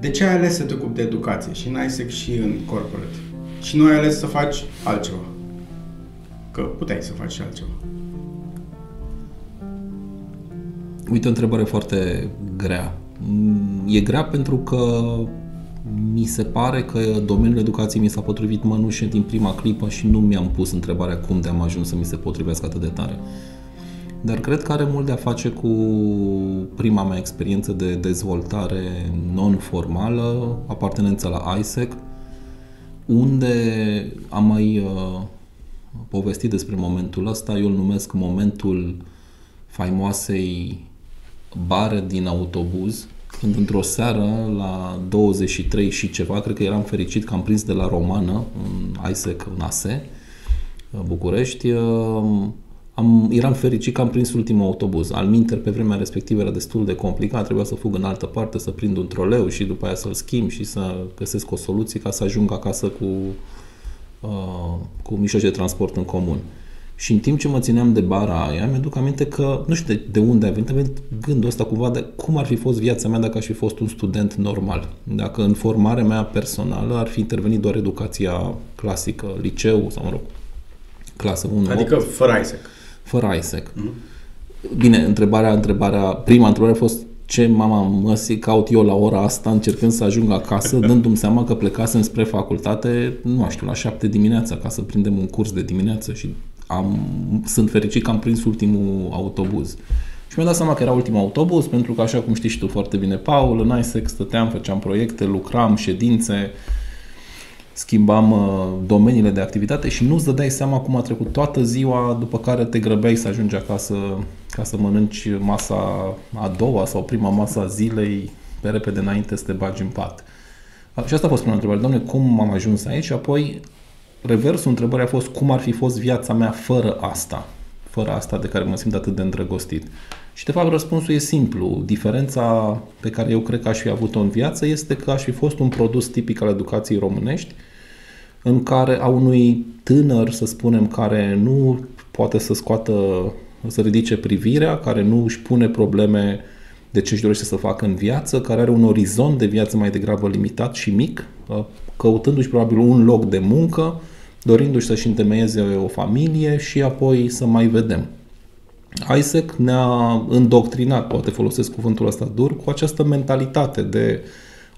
de ce ai ales să te ocupi de educație și în ISEC și în corporate? Și nu ai ales să faci altceva? Că puteai să faci și altceva. Uite, o întrebare foarte grea. Mm, e grea pentru că mi se pare că domeniul educației mi s-a potrivit mănușe din prima clipă și nu mi-am pus întrebarea cum de am ajuns să mi se potrivească atât de tare. Dar cred că are mult de a face cu prima mea experiență de dezvoltare non-formală, apartenența la ISEC, unde am mai uh, povestit despre momentul ăsta, eu îl numesc momentul faimoasei bare din autobuz, când într-o seară, la 23 și ceva, cred că eram fericit că am prins de la Romană, în ISEC, în ASE, București, uh, am, eram fericit că am prins ultimul autobuz. Al minter, pe vremea respectivă era destul de complicat, trebuia să fug în altă parte, să prind un troleu și după aia să-l schimb și să găsesc o soluție ca să ajung acasă cu, uh, cu mijloace de transport în comun. Și în timp ce mă țineam de bara aia, mi-aduc aminte că, nu știu de, de unde a venit, a venit gândul ăsta cumva de cum ar fi fost viața mea dacă aș fi fost un student normal. Dacă în formarea mea personală ar fi intervenit doar educația clasică, liceu sau, mă rog, clasă 1. Adică 8. fără ISEC. Fără ISEC. Mm-hmm. Bine, întrebarea, întrebarea, prima întrebare a fost ce mama măsii caut eu la ora asta încercând să ajung acasă, dându-mi seama că plecasem spre facultate, nu știu, la șapte dimineața ca să prindem un curs de dimineață și am, sunt fericit că am prins ultimul autobuz. Și mi-am dat seama că era ultimul autobuz, pentru că, așa cum știi și tu foarte bine, Paul, în ISEC stăteam, făceam proiecte, lucram, ședințe, schimbam uh, domeniile de activitate și nu-ți dădeai seama cum a trecut toată ziua, după care te grăbeai să ajungi acasă ca să mănânci masa a doua sau prima masa a zilei pe repede înainte să te bagi în pat. Și asta a fost prima întrebare. Doamne, cum am ajuns aici? Și apoi reversul întrebării a fost cum ar fi fost viața mea fără asta, fără asta de care mă simt atât de îndrăgostit. Și de fapt răspunsul e simplu. Diferența pe care eu cred că aș fi avut-o în viață este că aș fi fost un produs tipic al educației românești, în care a unui tânăr, să spunem, care nu poate să scoată, să ridice privirea, care nu își pune probleme de ce își dorește să facă în viață, care are un orizont de viață mai degrabă limitat și mic, căutându-și probabil un loc de muncă, dorindu-și să-și întemeieze o familie și apoi să mai vedem. Isaac ne-a îndoctrinat, poate folosesc cuvântul ăsta dur, cu această mentalitate de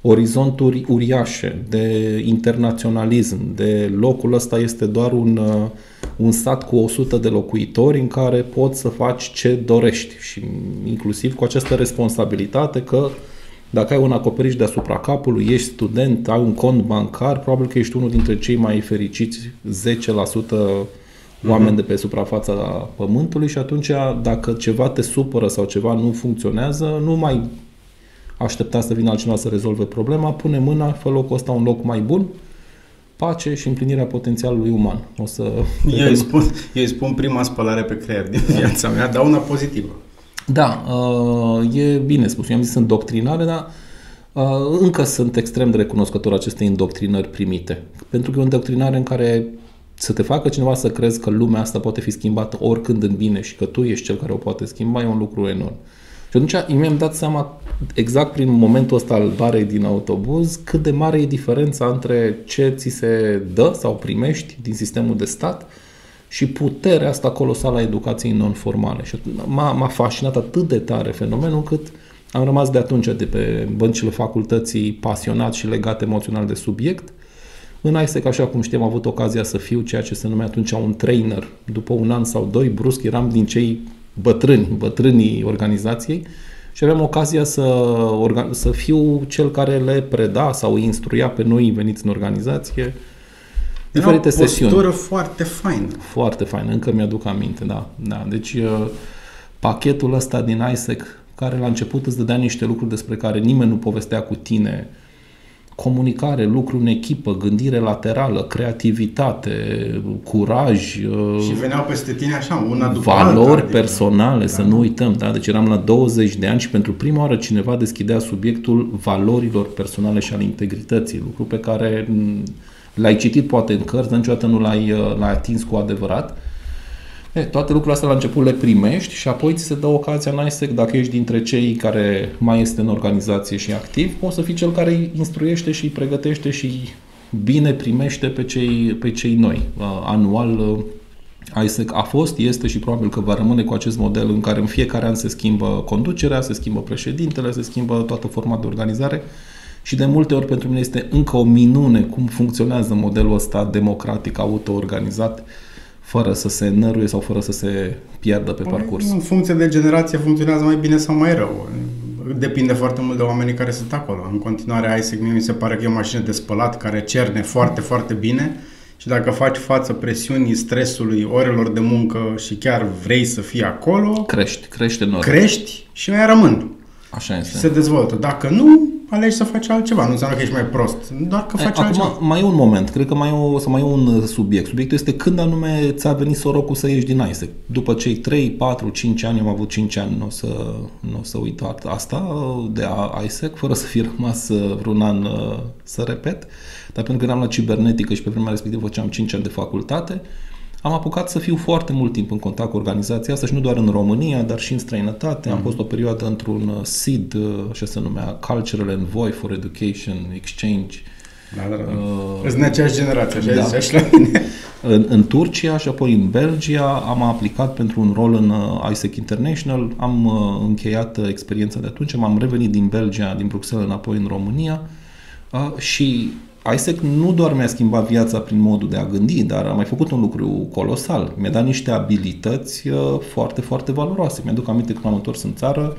orizonturi uriașe, de internaționalism, de locul ăsta este doar un, uh, un sat cu 100 de locuitori în care poți să faci ce dorești. Și inclusiv cu această responsabilitate că dacă ai un acoperiș deasupra capului, ești student, ai un cont bancar, probabil că ești unul dintre cei mai fericiți 10% oameni de pe suprafața pământului și atunci dacă ceva te supără sau ceva nu funcționează, nu mai aștepta să vină altcineva să rezolve problema, pune mâna, fă locul ăsta un loc mai bun, pace și împlinirea potențialului uman. O să... Eu îi spun, eu îi spun prima spălare pe creier din viața mea, dar una pozitivă. Da, uh, e bine spus. Eu am zis îndoctrinare, dar uh, încă sunt extrem de recunoscător acestei îndoctrinări primite. Pentru că e o îndoctrinare în care să te facă cineva să crezi că lumea asta poate fi schimbată oricând în bine și că tu ești cel care o poate schimba, e un lucru enorm. Și atunci mi-am dat seama exact prin momentul ăsta al barei din autobuz cât de mare e diferența între ce ți se dă sau primești din sistemul de stat și puterea asta colosală a educației non-formale. Și m-a, m-a fascinat atât de tare fenomenul încât am rămas de atunci de pe băncile facultății pasionat și legat emoțional de subiect. În ISEC, așa cum știam, am avut ocazia să fiu ceea ce se numea atunci un trainer. După un an sau doi, brusc, eram din cei bătrâni, bătrânii organizației și aveam ocazia să, să fiu cel care le preda sau instruia pe noi veniți în organizație diferite Era o sesiuni. foarte faină. Foarte faină, încă mi-aduc aminte, da. da. Deci uh, pachetul ăsta din ISEC, care la început îți dădea niște lucruri despre care nimeni nu povestea cu tine, comunicare, lucru în echipă, gândire laterală, creativitate, curaj. Uh, și veneau peste tine așa, una după Valori alta, adică- personale, da. să nu uităm. Da? Deci eram la 20 de ani și pentru prima oară cineva deschidea subiectul valorilor personale și al integrității, lucru pe care L-ai citit poate în cărți, dar niciodată nu l-ai, uh, l-ai atins cu adevărat. E, toate lucrurile astea la început le primești și apoi ți se dă ocazia în ISEC, dacă ești dintre cei care mai este în organizație și activ, poți să fii cel care îi instruiește și îi pregătește și bine primește pe cei, pe cei noi. Anual ISEC a fost, este și probabil că va rămâne cu acest model în care în fiecare an se schimbă conducerea, se schimbă președintele, se schimbă toată forma de organizare și de multe ori pentru mine este încă o minune cum funcționează modelul ăsta democratic, auto-organizat, fără să se năruie sau fără să se pierdă pe parcurs. În funcție de generație funcționează mai bine sau mai rău. Depinde foarte mult de oamenii care sunt acolo. În continuare, ISEC mi se pare că e o mașină de spălat care cerne foarte, foarte bine și dacă faci față presiunii, stresului, orelor de muncă și chiar vrei să fii acolo... Crești, crește enorm. Crești și mai rămân. Așa este. Și se dezvoltă. Dacă nu, alegi să faci altceva. Nu înseamnă că ești mai prost, doar că faci Acum, altceva. mai e un moment, cred că mai e, o, să mai e un subiect. Subiectul este când anume ți-a venit sorocul să ieși din ISEC. După cei 3, 4, 5 ani, am avut 5 ani, nu o să, nu o să uit asta, de ISEC, fără să fi rămas uh, vreun an uh, să repet. Dar pentru că eram la cibernetică și pe vremea respectivă făceam 5 ani de facultate, am apucat să fiu foarte mult timp în contact cu organizația asta și nu doar în România, dar și în străinătate. Mm-hmm. Am mhm. fost o perioadă într-un uh, SID, uh, așa se numea, Cultural Envoy for Education Exchange. Da, da, da. Uh, Sunt aceeași generație, așa da. și la mine. În, în Turcia și apoi în Belgia am aplicat pentru un rol în uh, ISEC International, am uh, încheiat uh, experiența de atunci, m-am revenit din Belgia, din Bruxelles înapoi în România uh, și ISEC nu doar mi-a schimbat viața prin modul de a gândi, dar a mai făcut un lucru colosal. Mi-a dat niște abilități uh, foarte, foarte valoroase. Mi-aduc aminte când am întors în țară,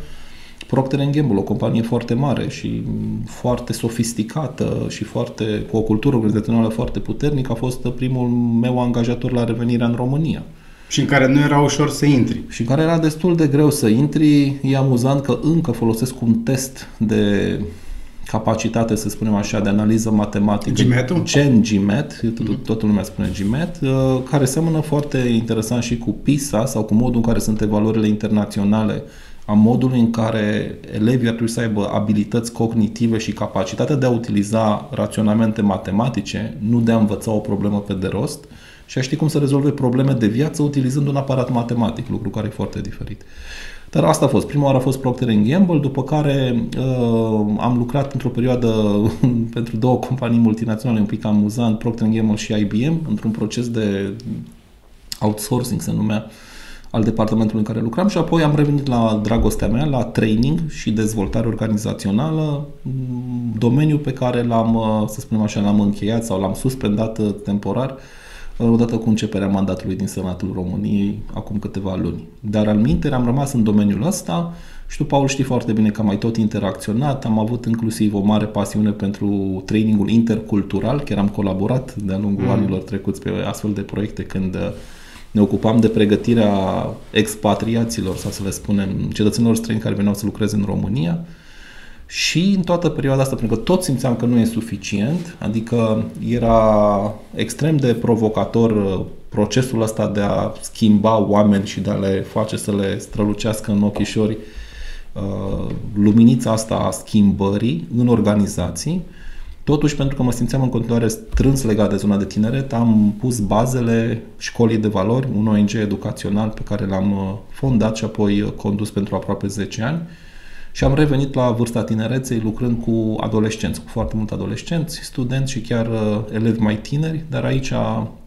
Procter Gamble, o companie foarte mare și foarte sofisticată și foarte, cu o cultură organizațională foarte puternică, a fost primul meu angajator la revenirea în România. Și în care nu era ușor să intri. Și în care era destul de greu să intri. E amuzant că încă folosesc un test de capacitate, să spunem așa, de analiză matematică. GMAT-ul? Gen GMAT, tot, mhm. toată lumea spune GMAT, uh, care seamănă foarte interesant și cu PISA sau cu modul în care sunt evaluările internaționale a modului în care elevii ar trebui să aibă abilități cognitive și capacitatea de a utiliza raționamente matematice, nu de a învăța o problemă pe de rost, și a ști cum să rezolve probleme de viață utilizând un aparat matematic, lucru care e foarte diferit. Dar asta a fost. Prima oară a fost Procter Gamble, după care uh, am lucrat într-o perioadă pentru două companii multinaționale un pic amuzant, Procter Gamble și IBM, într-un proces de outsourcing, se numea, al departamentului în care lucram și apoi am revenit la dragostea mea, la training și dezvoltare organizațională, domeniu pe care l-am, uh, să spunem așa, l-am încheiat sau l-am suspendat uh, temporar odată cu începerea mandatului din Senatul României acum câteva luni. Dar al minte am rămas în domeniul ăsta și tu, Paul, știi foarte bine că am mai tot interacționat, am avut inclusiv o mare pasiune pentru trainingul intercultural, chiar am colaborat de-a lungul mm. anilor trecuți pe astfel de proiecte când uh, ne ocupam de pregătirea expatriaților, sau să le spunem, cetățenilor străini care veneau să lucreze în România. Și în toată perioada asta, pentru că tot simțeam că nu e suficient, adică era extrem de provocator uh, procesul ăsta de a schimba oameni și de a le face să le strălucească în ochișori uh, luminița asta a schimbării în organizații. Totuși, pentru că mă simțeam în continuare strâns legat de zona de tineret, am pus bazele școlii de valori, un ONG educațional pe care l-am uh, fondat și apoi condus pentru aproape 10 ani și am revenit la vârsta tinereței lucrând cu adolescenți, cu foarte mulți adolescenți, studenți și chiar uh, elevi mai tineri, dar aici,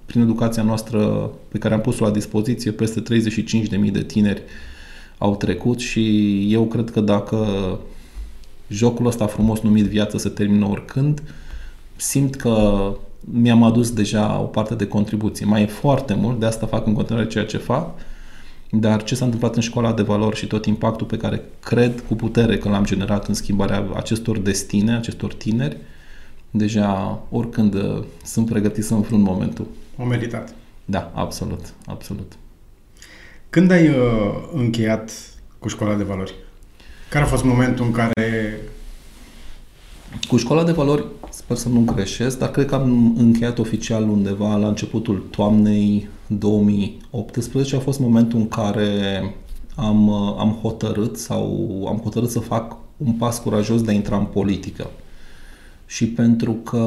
prin educația noastră pe care am pus-o la dispoziție, peste 35.000 de tineri au trecut și eu cred că dacă jocul ăsta frumos numit viață se termină oricând, simt că mi-am adus deja o parte de contribuție. Mai e foarte mult, de asta fac în continuare ceea ce fac, dar ce s-a întâmplat în școala de valori și tot impactul pe care cred cu putere că l-am generat în schimbarea acestor destine, acestor tineri, deja oricând uh, sunt pregătit să înfrunt momentul. O meritat. Da, absolut, absolut. Când ai uh, încheiat cu școala de valori? Care a fost momentul în care... Cu școala de valori, sper să nu greșesc, dar cred că am încheiat oficial undeva la începutul toamnei 2018 a fost momentul în care am, am hotărât sau am hotărât să fac un pas curajos de a intra în politică. Și pentru că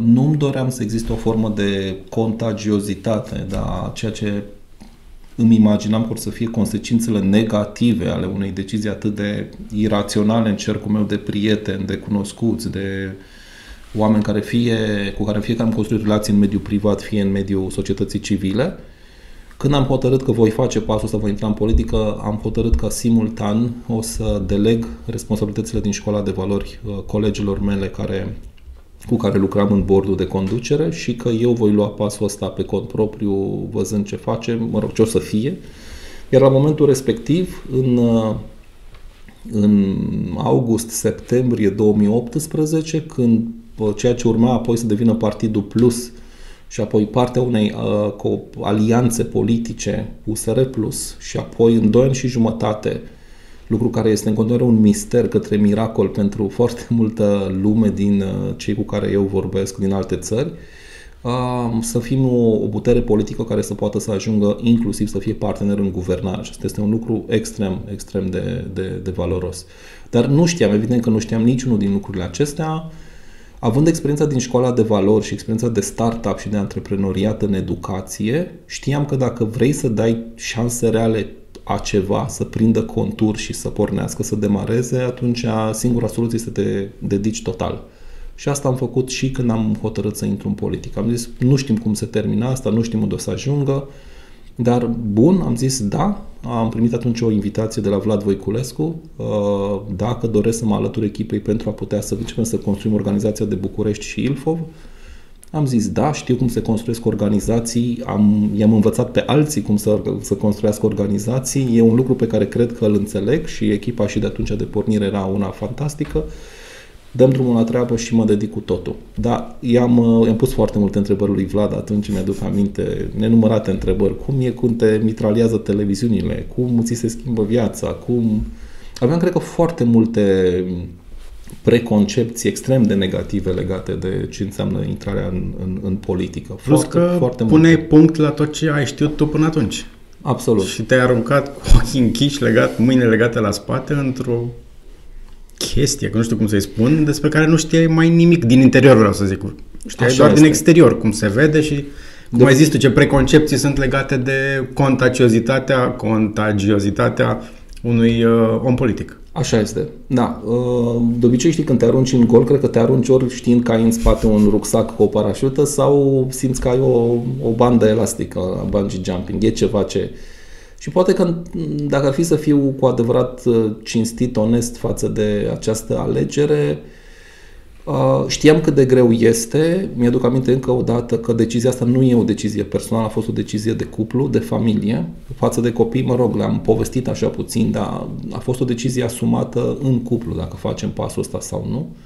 nu îmi doream să existe o formă de contagiozitate, da, ceea ce îmi imaginam că or să fie consecințele negative ale unei decizii atât de iraționale în cercul meu de prieteni, de cunoscuți, de oameni care fie, cu care fiecare am construit relații în mediul privat, fie în mediul societății civile. Când am hotărât că voi face pasul ăsta, voi intra în politică, am hotărât că simultan o să deleg responsabilitățile din școala de valori uh, colegilor mele care cu care lucram în bordul de conducere și că eu voi lua pasul ăsta pe cont propriu, văzând ce face, mă rog, ce o să fie. Iar la momentul respectiv, în, în august-septembrie 2018, când ceea ce urma apoi să devină Partidul Plus și apoi partea unei uh, alianțe politice, USR Plus, și apoi în doi ani și jumătate lucru care este în continuare un mister către miracol pentru foarte multă lume din uh, cei cu care eu vorbesc din alte țări, uh, să fim o, o putere politică care să poată să ajungă inclusiv să fie partener în guvernare. Și asta este un lucru extrem, extrem de, de, de valoros. Dar nu știam, evident că nu știam niciunul din lucrurile acestea. Având experiența din școala de valori și experiența de startup și de antreprenoriat în educație, știam că dacă vrei să dai șanse reale a ceva să prindă contur și să pornească, să demareze, atunci singura soluție este să te dedici total. Și asta am făcut și când am hotărât să intru în politică. Am zis, nu știm cum se termina asta, nu știm unde o să ajungă, dar bun, am zis da, am primit atunci o invitație de la Vlad Voiculescu, uh, dacă doresc să mă alătur echipei pentru a putea să începem să construim organizația de București și Ilfov. Am zis, da, știu cum se construiesc organizații, am, i-am învățat pe alții cum să, să construiască organizații, e un lucru pe care cred că îl înțeleg și echipa și de atunci de pornire era una fantastică. Dăm drumul la treabă și mă dedic cu totul. Da, i-am, i-am pus foarte multe întrebări lui Vlad atunci, mi-aduc aminte, nenumărate întrebări. Cum e cum te mitraliază televiziunile? Cum ți se schimbă viața? Cum... Aveam, cred că, foarte multe preconcepții extrem de negative legate de ce înseamnă intrarea în, în, în politică. Plus foarte, că foarte puneai multe. punct la tot ce ai știut tu până atunci. Absolut. Și te-ai aruncat cu ochii închiși, legat, mâine legate la spate, într-o chestie, că nu știu cum să-i spun, despre care nu știai mai nimic din interior, vreau să zic. Știai Așa doar este. din exterior, cum se vede și cum de... ai zis tu, ce preconcepții sunt legate de contagiozitatea, contagiozitatea unui uh, om politic. Așa este. Da. Uh, de obicei știi când te arunci în gol, cred că te arunci ori știind că ai în spate un rucsac cu o parașută sau simți că ai o, o bandă elastică la bungee jumping. E ceva ce... Și poate că dacă ar fi să fiu cu adevărat uh, cinstit, onest față de această alegere, uh, Uh, știam cât de greu este, mi-aduc aminte încă o dată că decizia asta nu e o decizie personală, a fost o decizie de cuplu, de familie. Față de copii, mă rog, le-am povestit așa puțin, dar a fost o decizie asumată în cuplu, dacă facem pasul ăsta sau nu. Uh,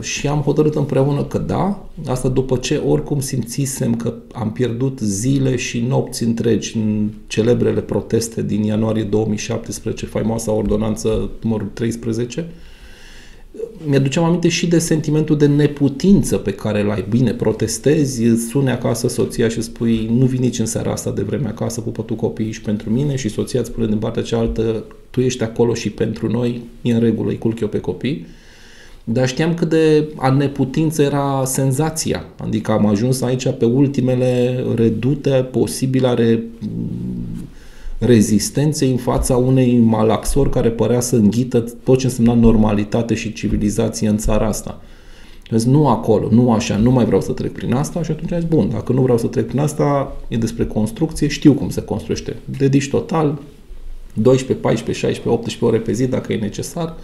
și am hotărât împreună că da, asta după ce oricum simțisem că am pierdut zile și nopți întregi în celebrele proteste din ianuarie 2017, faimoasa ordonanță numărul 13, mi-aduceam aminte și de sentimentul de neputință pe care l-ai. Bine, protestezi, suni acasă soția și spui nu vii nici în seara asta de vreme acasă, pupă tu copiii și pentru mine și soția îți spune din partea cealaltă tu ești acolo și pentru noi, e în regulă, îi culc eu pe copii. Dar știam cât de a neputință era senzația. Adică am ajuns aici pe ultimele redute posibile are rezistenței în fața unei malaxori care părea să înghită tot ce însemna normalitate și civilizație în țara asta. Deci nu acolo, nu așa, nu mai vreau să trec prin asta și atunci zis, bun, dacă nu vreau să trec prin asta, e despre construcție, știu cum se construiește. Dedici total, 12, 14, 16, 18 ore pe zi dacă e necesar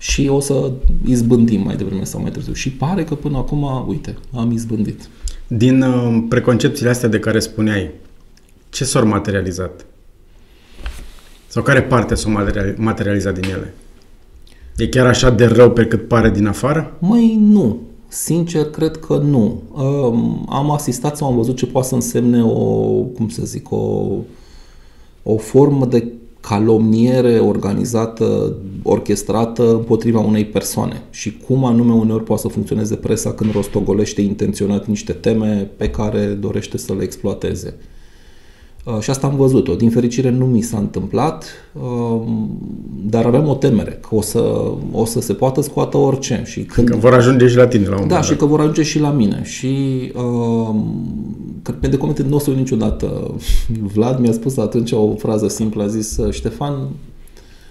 și o să izbândim mai devreme sau mai târziu. Și pare că până acum, uite, am izbândit. Din uh, preconcepțiile astea de care spuneai, ce s-au materializat? Sau care parte s-a materializat din ele? E chiar așa de rău pe cât pare din afară? Măi, nu. Sincer, cred că nu. Am asistat sau am văzut ce poate să însemne o, cum să zic, o, o formă de calomniere organizată, orchestrată împotriva unei persoane și cum anume uneori poate să funcționeze presa când rostogolește intenționat niște teme pe care dorește să le exploateze. Uh, și asta am văzut-o. Din fericire nu mi s-a întâmplat, um, dar aveam o temere că o să, o să se poată scoată orice. Și când, că vor ajunge și la tine la un Da, și că vor ajunge și la mine. Și um, pe de comente nu o să niciodată. Vlad mi-a spus atunci o frază simplă, a zis, Ștefan,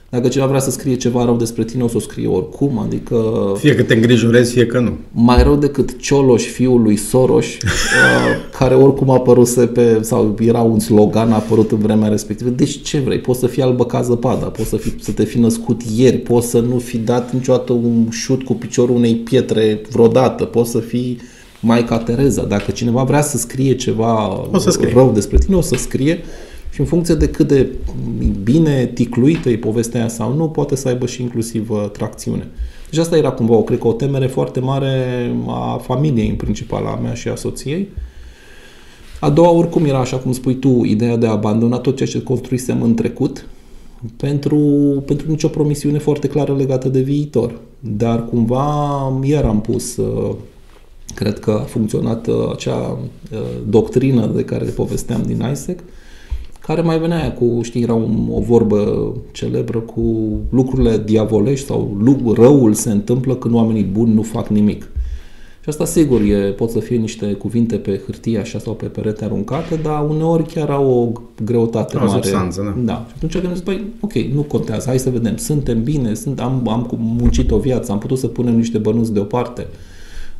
dacă cineva vrea să scrie ceva rău despre tine, o să o scrie oricum, adică... Fie că te îngrijorezi, fie că nu. Mai rău decât Cioloș, fiul lui Soros, uh, care oricum a apăruse pe, sau era un slogan apărut în vremea respectivă. Deci ce vrei? Poți să fii albă ca zăpada, poți să, fi, să te fi născut ieri, poți să nu fi dat niciodată un șut cu piciorul unei pietre vreodată, poți să fii Maica Tereza. Dacă cineva vrea să scrie ceva o să scrie. rău despre tine, o să scrie și în funcție de cât de bine ticluită e povestea aia sau nu, poate să aibă și inclusiv uh, tracțiune. Deci asta era cumva, o, cred că o temere foarte mare a familiei în principal, a mea și a soției. A doua, oricum, era, așa cum spui tu, ideea de a abandona tot ceea ce construisem în trecut pentru, pentru nicio promisiune foarte clară legată de viitor. Dar cumva iar am pus, uh, cred că a funcționat uh, acea doctrină de care povesteam din ISEC, care mai venea aia cu, știi, era un, o vorbă celebră cu lucrurile diavolești sau răul se întâmplă când oamenii buni nu fac nimic. Și asta sigur e, pot să fie niște cuvinte pe hârtie așa sau pe perete aruncate, dar uneori chiar au o greutate o mare. substanță, da. da. Și atunci când zic, păi, ok, nu contează, hai să vedem, suntem bine, sunt, am, am muncit o viață, am putut să punem niște bănuți deoparte.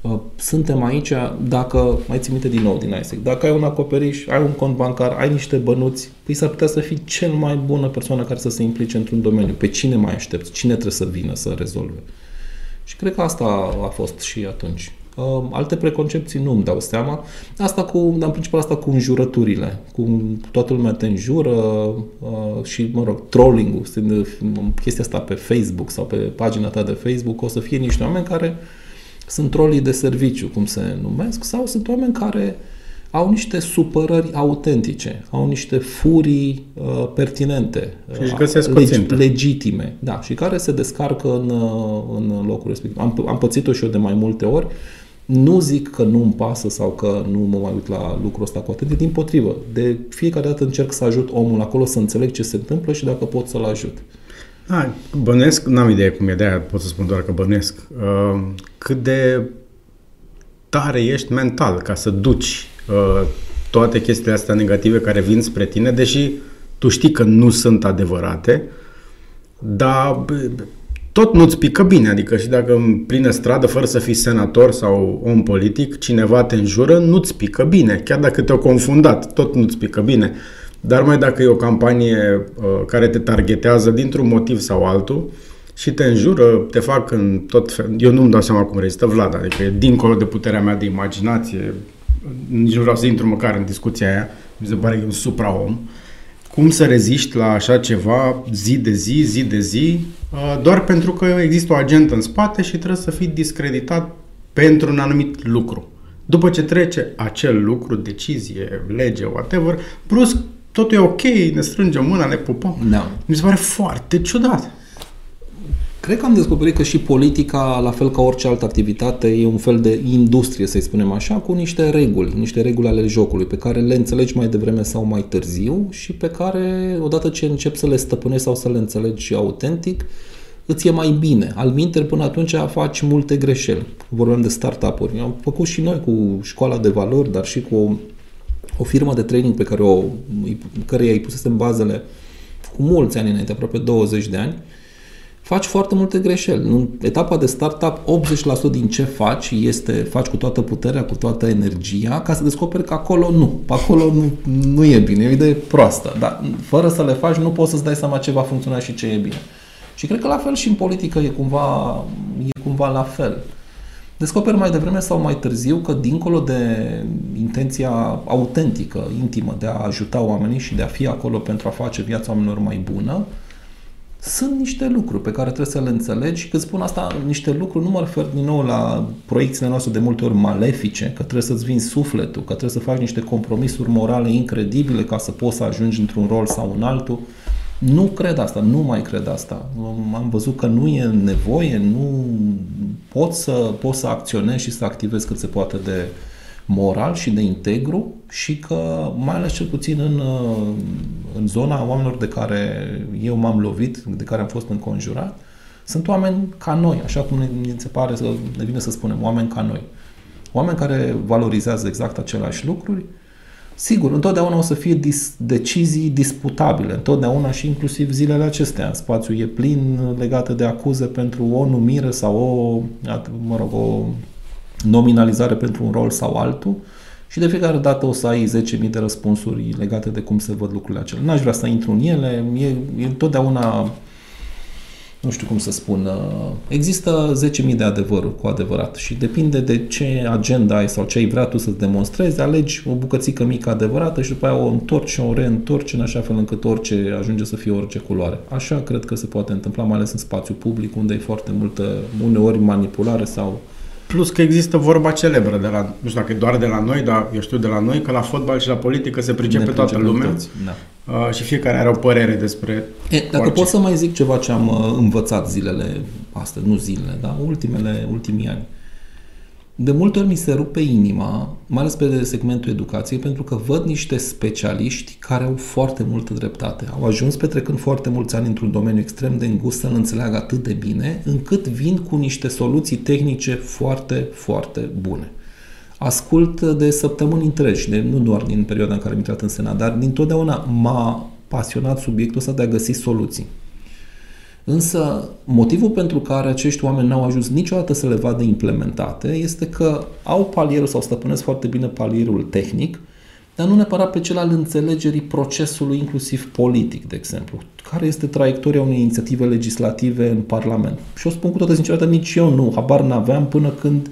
Uh, suntem aici, dacă, mai ții minte din nou din ISEC, dacă ai un acoperiș, ai un cont bancar, ai niște bănuți, păi s-ar putea să fii cel mai bună persoană care să se implice într-un domeniu. Pe cine mai aștepți? Cine trebuie să vină să rezolve? Și cred că asta a fost și atunci. Uh, alte preconcepții nu îmi dau seama. Asta cu, în principal asta cu înjurăturile. Cu toată lumea te înjură uh, și, mă rog, trolling-ul, chestia asta pe Facebook sau pe pagina ta de Facebook, o să fie niște oameni care sunt trolii de serviciu, cum se numesc, sau sunt oameni care au niște supărări autentice, au niște furii uh, pertinente, uh, leg- legitime, da, și care se descarcă în, uh, în locul respectiv. Am, am pățit-o și eu de mai multe ori. Nu zic că nu îmi pasă sau că nu mă mai uit la lucrul ăsta cu atenție, din potrivă. De fiecare dată încerc să ajut omul acolo să înțeleg ce se întâmplă și dacă pot să-l ajut. A, bănuiesc, n-am idee cum e de aia, pot să spun doar că bănuiesc. Uh, cât de tare ești mental ca să duci uh, toate chestiile astea negative care vin spre tine, deși tu știi că nu sunt adevărate, dar tot nu-ți pică bine, adică și dacă în plină stradă, fără să fii senator sau om politic, cineva te înjură, nu-ți pică bine, chiar dacă te-au confundat, tot nu-ți pică bine. Dar mai dacă e o campanie uh, care te targetează dintr-un motiv sau altul și te înjură, te fac în tot fel. Eu nu-mi dau seama cum rezistă Vlad, adică e dincolo de puterea mea de imaginație. Nici nu vreau să intru măcar în discuția aia. Mi se pare că e un supraom. Cum să reziști la așa ceva zi de zi, zi de zi, uh, doar pentru că există o agentă în spate și trebuie să fii discreditat pentru un anumit lucru. După ce trece acel lucru, decizie, lege, whatever, brusc totul e ok, ne strângem mâna, ne pupăm. Da. Mi se pare foarte ciudat. Cred că am descoperit că și politica, la fel ca orice altă activitate, e un fel de industrie, să-i spunem așa, cu niște reguli, niște reguli ale jocului, pe care le înțelegi mai devreme sau mai târziu și pe care, odată ce începi să le stăpânești sau să le înțelegi autentic, îți e mai bine. Al minter, până atunci faci multe greșeli. Vorbim de startup-uri. Am făcut și noi cu școala de valori, dar și cu o firmă de training pe care o, care i-ai pusese în bazele cu mulți ani înainte, aproape 20 de ani, faci foarte multe greșeli. În etapa de startup, 80% din ce faci este faci cu toată puterea, cu toată energia, ca să descoperi că acolo nu. Pe acolo nu, nu e bine, e o idee proastă. Dar fără să le faci, nu poți să-ți dai seama ce va funcționa și ce e bine. Și cred că la fel și în politică e cumva, e cumva la fel. Descoperi mai devreme sau mai târziu că dincolo de intenția autentică, intimă de a ajuta oamenii și de a fi acolo pentru a face viața oamenilor mai bună, sunt niște lucruri pe care trebuie să le înțelegi. Și când spun asta, niște lucruri, nu mă refer din nou la proiecțiile noastre de multe ori malefice, că trebuie să-ți vinzi sufletul, că trebuie să faci niște compromisuri morale incredibile ca să poți să ajungi într-un rol sau în altul, nu cred asta, nu mai cred asta. Am văzut că nu e nevoie, nu pot să, pot să acționez și să activez cât se poate de moral și de integru și că, mai ales cel puțin în, în zona oamenilor de care eu m-am lovit, de care am fost înconjurat, sunt oameni ca noi, așa cum ne, ne se pare să ne vine să spunem, oameni ca noi. Oameni care valorizează exact aceleași lucruri, Sigur, întotdeauna o să fie dis- decizii disputabile, întotdeauna și inclusiv zilele acestea. Spațiul e plin legate de acuze pentru o numire sau o, mă rog, o nominalizare pentru un rol sau altul și de fiecare dată o să ai 10.000 de răspunsuri legate de cum se văd lucrurile acelea. N-aș vrea să intru în ele, e, e întotdeauna nu știu cum să spun, uh, există 10.000 de adevăruri cu adevărat și depinde de ce agenda ai sau ce ai vrea tu să demonstrezi, alegi o bucățică mică adevărată și după aia o întorci și o reîntorci în așa fel încât orice ajunge să fie orice culoare. Așa cred că se poate întâmpla, mai ales în spațiu public, unde e foarte multă, uneori manipulare sau Plus că există vorba celebră de la, nu știu dacă e doar de la noi, dar eu știu de la noi, că la fotbal și la politică se pricepe toată lumea toți, da. uh, și fiecare are o părere despre e, Dacă orice. pot să mai zic ceva ce am uh, învățat zilele astea, nu zilele, dar ultimele, ultimii ani. Uh, de multe ori mi se rupe inima, mai ales pe segmentul educației, pentru că văd niște specialiști care au foarte multă dreptate. Au ajuns petrecând foarte mulți ani într-un domeniu extrem de îngust să-l înțeleagă atât de bine, încât vin cu niște soluții tehnice foarte, foarte bune. Ascult de săptămâni întregi, de, nu doar din perioada în care am intrat în Senat, dar din totdeauna m-a pasionat subiectul ăsta de a găsi soluții. Însă, motivul pentru care acești oameni n-au ajuns niciodată să le vadă implementate este că au palierul sau stăpânesc foarte bine palierul tehnic, dar nu neapărat pe cel al înțelegerii procesului, inclusiv politic, de exemplu. Care este traiectoria unei inițiative legislative în Parlament? Și o spun cu toată sinceritatea, nici eu nu, habar n-aveam până când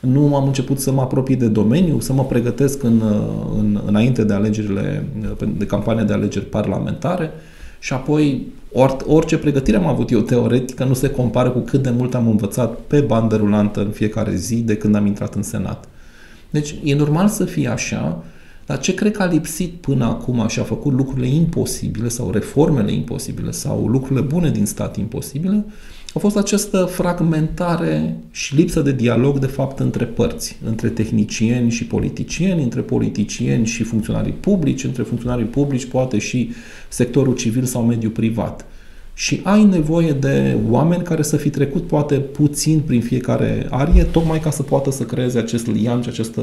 nu am început să mă apropii de domeniu, să mă pregătesc în, în, înainte de alegerile, de campania de alegeri parlamentare și apoi Or, orice pregătire am avut eu teoretică nu se compară cu cât de mult am învățat pe bandă rulantă în fiecare zi de când am intrat în Senat. Deci e normal să fie așa, dar ce cred că a lipsit până acum și a făcut lucrurile imposibile sau reformele imposibile sau lucrurile bune din stat imposibile, a fost această fragmentare și lipsă de dialog, de fapt, între părți, între tehnicieni și politicieni, între politicieni și funcționarii publici, între funcționarii publici, poate și sectorul civil sau mediul privat. Și ai nevoie de oameni care să fi trecut poate puțin prin fiecare arie, tocmai ca să poată să creeze acest lian și această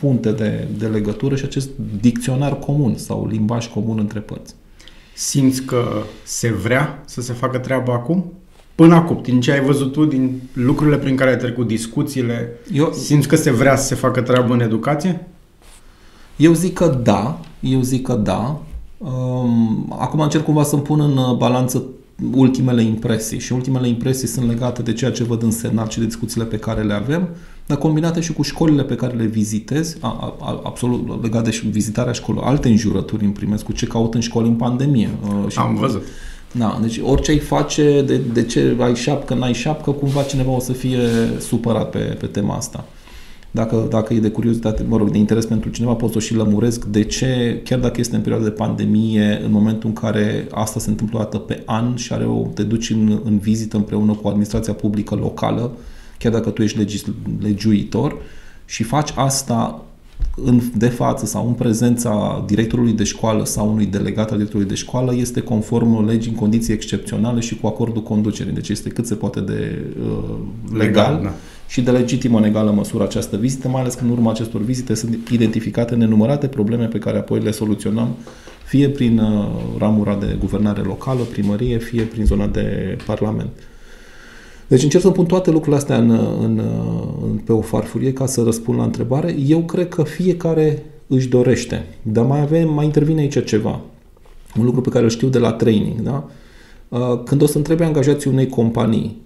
punte de, de legătură și acest dicționar comun sau limbaj comun între părți. Simți că se vrea să se facă treaba acum? Până acum, din ce ai văzut tu, din lucrurile prin care ai trecut, discuțiile, eu, simți că se vrea să se facă treabă în educație? Eu zic că da, eu zic că da. Um, acum încerc cumva să-mi pun în uh, balanță ultimele impresii și ultimele impresii sunt legate de ceea ce văd în Senat și de discuțiile pe care le avem, dar combinate și cu școlile pe care le vizitez, a, a, absolut legat de vizitarea școlilor, alte înjurături îmi primesc cu ce caut în școli în pandemie. Uh, și Am văzut. Da, deci orice ai face, de, de ce ai șapcă, n-ai șapcă, cumva cineva o să fie supărat pe, pe tema asta. Dacă, dacă e de curiozitate, mă rog, de interes pentru cineva, pot să o și lămuresc de ce, chiar dacă este în perioada de pandemie, în momentul în care asta se întâmplă o dată pe an și are o, te duci în, în vizită împreună cu administrația publică locală, chiar dacă tu ești legis, legiuitor, și faci asta în, de față sau în prezența directorului de școală sau unui delegat al directorului de școală este conform legii în condiții excepționale și cu acordul conducerii. Deci este cât se poate de uh, legal, legal da. și de legitimă în egală măsură această vizită, mai ales că în urma acestor vizite sunt identificate nenumărate probleme pe care apoi le soluționăm fie prin uh, ramura de guvernare locală, primărie, fie prin zona de parlament. Deci încerc să pun toate lucrurile astea în, în, în, pe o farfurie ca să răspund la întrebare. Eu cred că fiecare își dorește, dar mai avem, mai intervine aici ceva. Un lucru pe care îl știu de la training, da? Uh, când o să întrebe angajații unei companii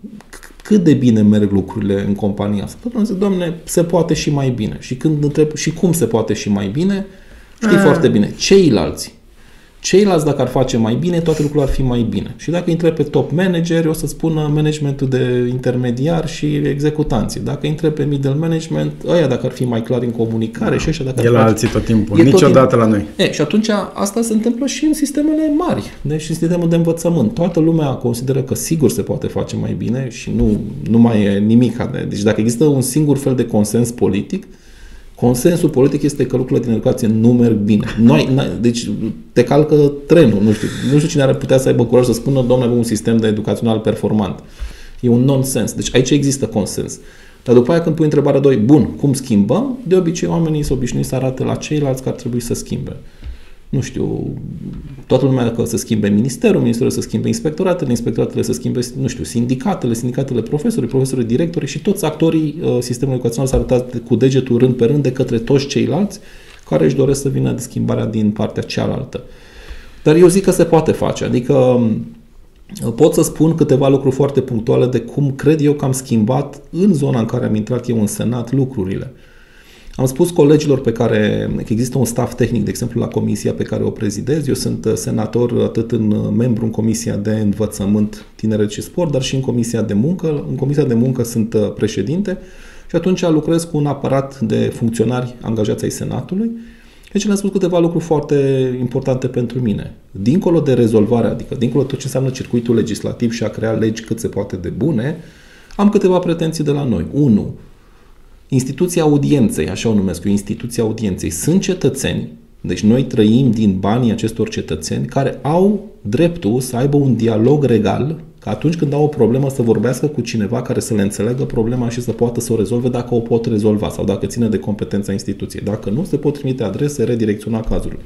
cât de bine merg lucrurile în compania asta, tot zic, doamne, se poate și mai bine. Și când întreb și cum se poate și mai bine, știi A. foarte bine. Ceilalți Ceilalți, dacă ar face mai bine, toate lucrurile ar fi mai bine. Și dacă intre pe top manager, o să spună managementul de intermediar și executanții. Dacă intre pe middle management, ăia dacă ar fi mai clar în comunicare da. și așa dacă E la face... alții tot timpul, e niciodată tot timpul. la noi. E, și atunci asta se întâmplă și în sistemele mari, deci în sistemul de învățământ. Toată lumea consideră că sigur se poate face mai bine și nu, nu mai e nimic. Deci dacă există un singur fel de consens politic, Consensul politic este că lucrurile din educație nu merg bine. Noi, deci te calcă trenul. Nu știu, nu știu cine ar putea să aibă curaj să spună, domnule, avem un sistem de educațional performant. E un nonsens. Deci aici există consens. Dar după aia când pui întrebarea 2, bun, cum schimbăm? De obicei oamenii sunt obișnuiți să arate la ceilalți că ar trebui să schimbe. Nu știu, toată lumea că să schimbe ministerul, ministerul să schimbe inspectoratele, inspectoratele să schimbe, nu știu, sindicatele, sindicatele profesori, profesori directori și toți actorii uh, sistemului educațional s-au arătat cu degetul rând pe rând de către toți ceilalți care își doresc să vină de schimbarea din partea cealaltă. Dar eu zic că se poate face, adică um, pot să spun câteva lucruri foarte punctuale de cum cred eu că am schimbat în zona în care am intrat eu în Senat lucrurile. Am spus colegilor pe care că există un staff tehnic, de exemplu, la comisia pe care o prezidez. Eu sunt uh, senator atât în uh, membru în comisia de învățământ, tineret și sport, dar și în comisia de muncă. În comisia de muncă sunt uh, președinte și atunci lucrez cu un aparat de funcționari angajați ai Senatului. Deci le-am spus câteva lucruri foarte importante pentru mine. Dincolo de rezolvare, adică dincolo de tot ce înseamnă circuitul legislativ și a crea legi cât se poate de bune, am câteva pretenții de la noi. 1 Instituția audienței, așa o numesc eu, instituția audienței, sunt cetățeni, deci noi trăim din banii acestor cetățeni care au dreptul să aibă un dialog regal, că atunci când au o problemă să vorbească cu cineva care să le înțeleagă problema și să poată să o rezolve dacă o pot rezolva sau dacă ține de competența instituției. Dacă nu, se pot trimite adrese, redirecționa cazurile.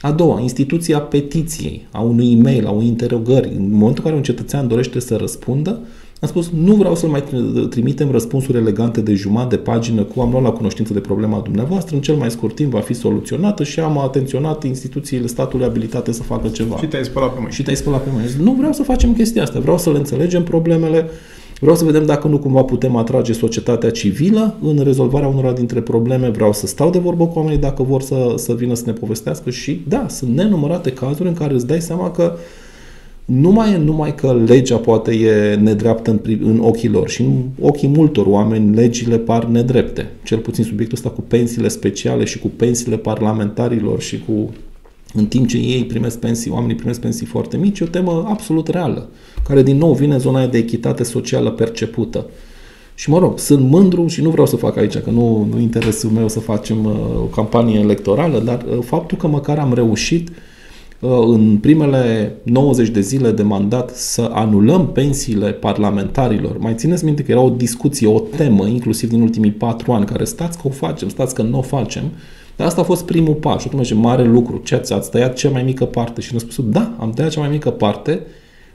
A doua, instituția petiției, a unui e-mail, a unui interogări. În momentul în care un cetățean dorește să răspundă, am spus, nu vreau să mai trimitem răspunsuri elegante de jumătate de pagină cu am luat la cunoștință de problema dumneavoastră, în cel mai scurt timp va fi soluționată și am atenționat instituțiile statului abilitate să facă ceva. Și te-ai spălat pe mâini. Și te-ai spălat pe mâini. Nu vreau să facem chestia asta, vreau să le înțelegem problemele, vreau să vedem dacă nu cumva putem atrage societatea civilă în rezolvarea unora dintre probleme, vreau să stau de vorbă cu oamenii dacă vor să, să vină să ne povestească și da, sunt nenumărate cazuri în care îți dai seama că nu mai e numai că legea poate e nedreaptă în, în ochii lor și în ochii multor oameni legile par nedrepte. Cel puțin subiectul ăsta cu pensiile speciale și cu pensiile parlamentarilor și cu în timp ce ei primesc pensii, oamenii primesc pensii foarte mici, e o temă absolut reală, care din nou vine în zona de echitate socială percepută. Și mă rog, sunt mândru și nu vreau să fac aici, că nu, nu interesul meu să facem uh, o campanie electorală, dar uh, faptul că măcar am reușit uh, Uh, în primele 90 de zile de mandat să anulăm pensiile parlamentarilor. Mai țineți minte că era o discuție, o temă, inclusiv din ultimii patru ani, care stați că o facem, stați că nu o facem. Dar asta a fost primul pas. Și atunci, mare lucru. Ce ați, ați tăiat cea mai mică parte? Și ne-a spus, da, am tăiat cea mai mică parte,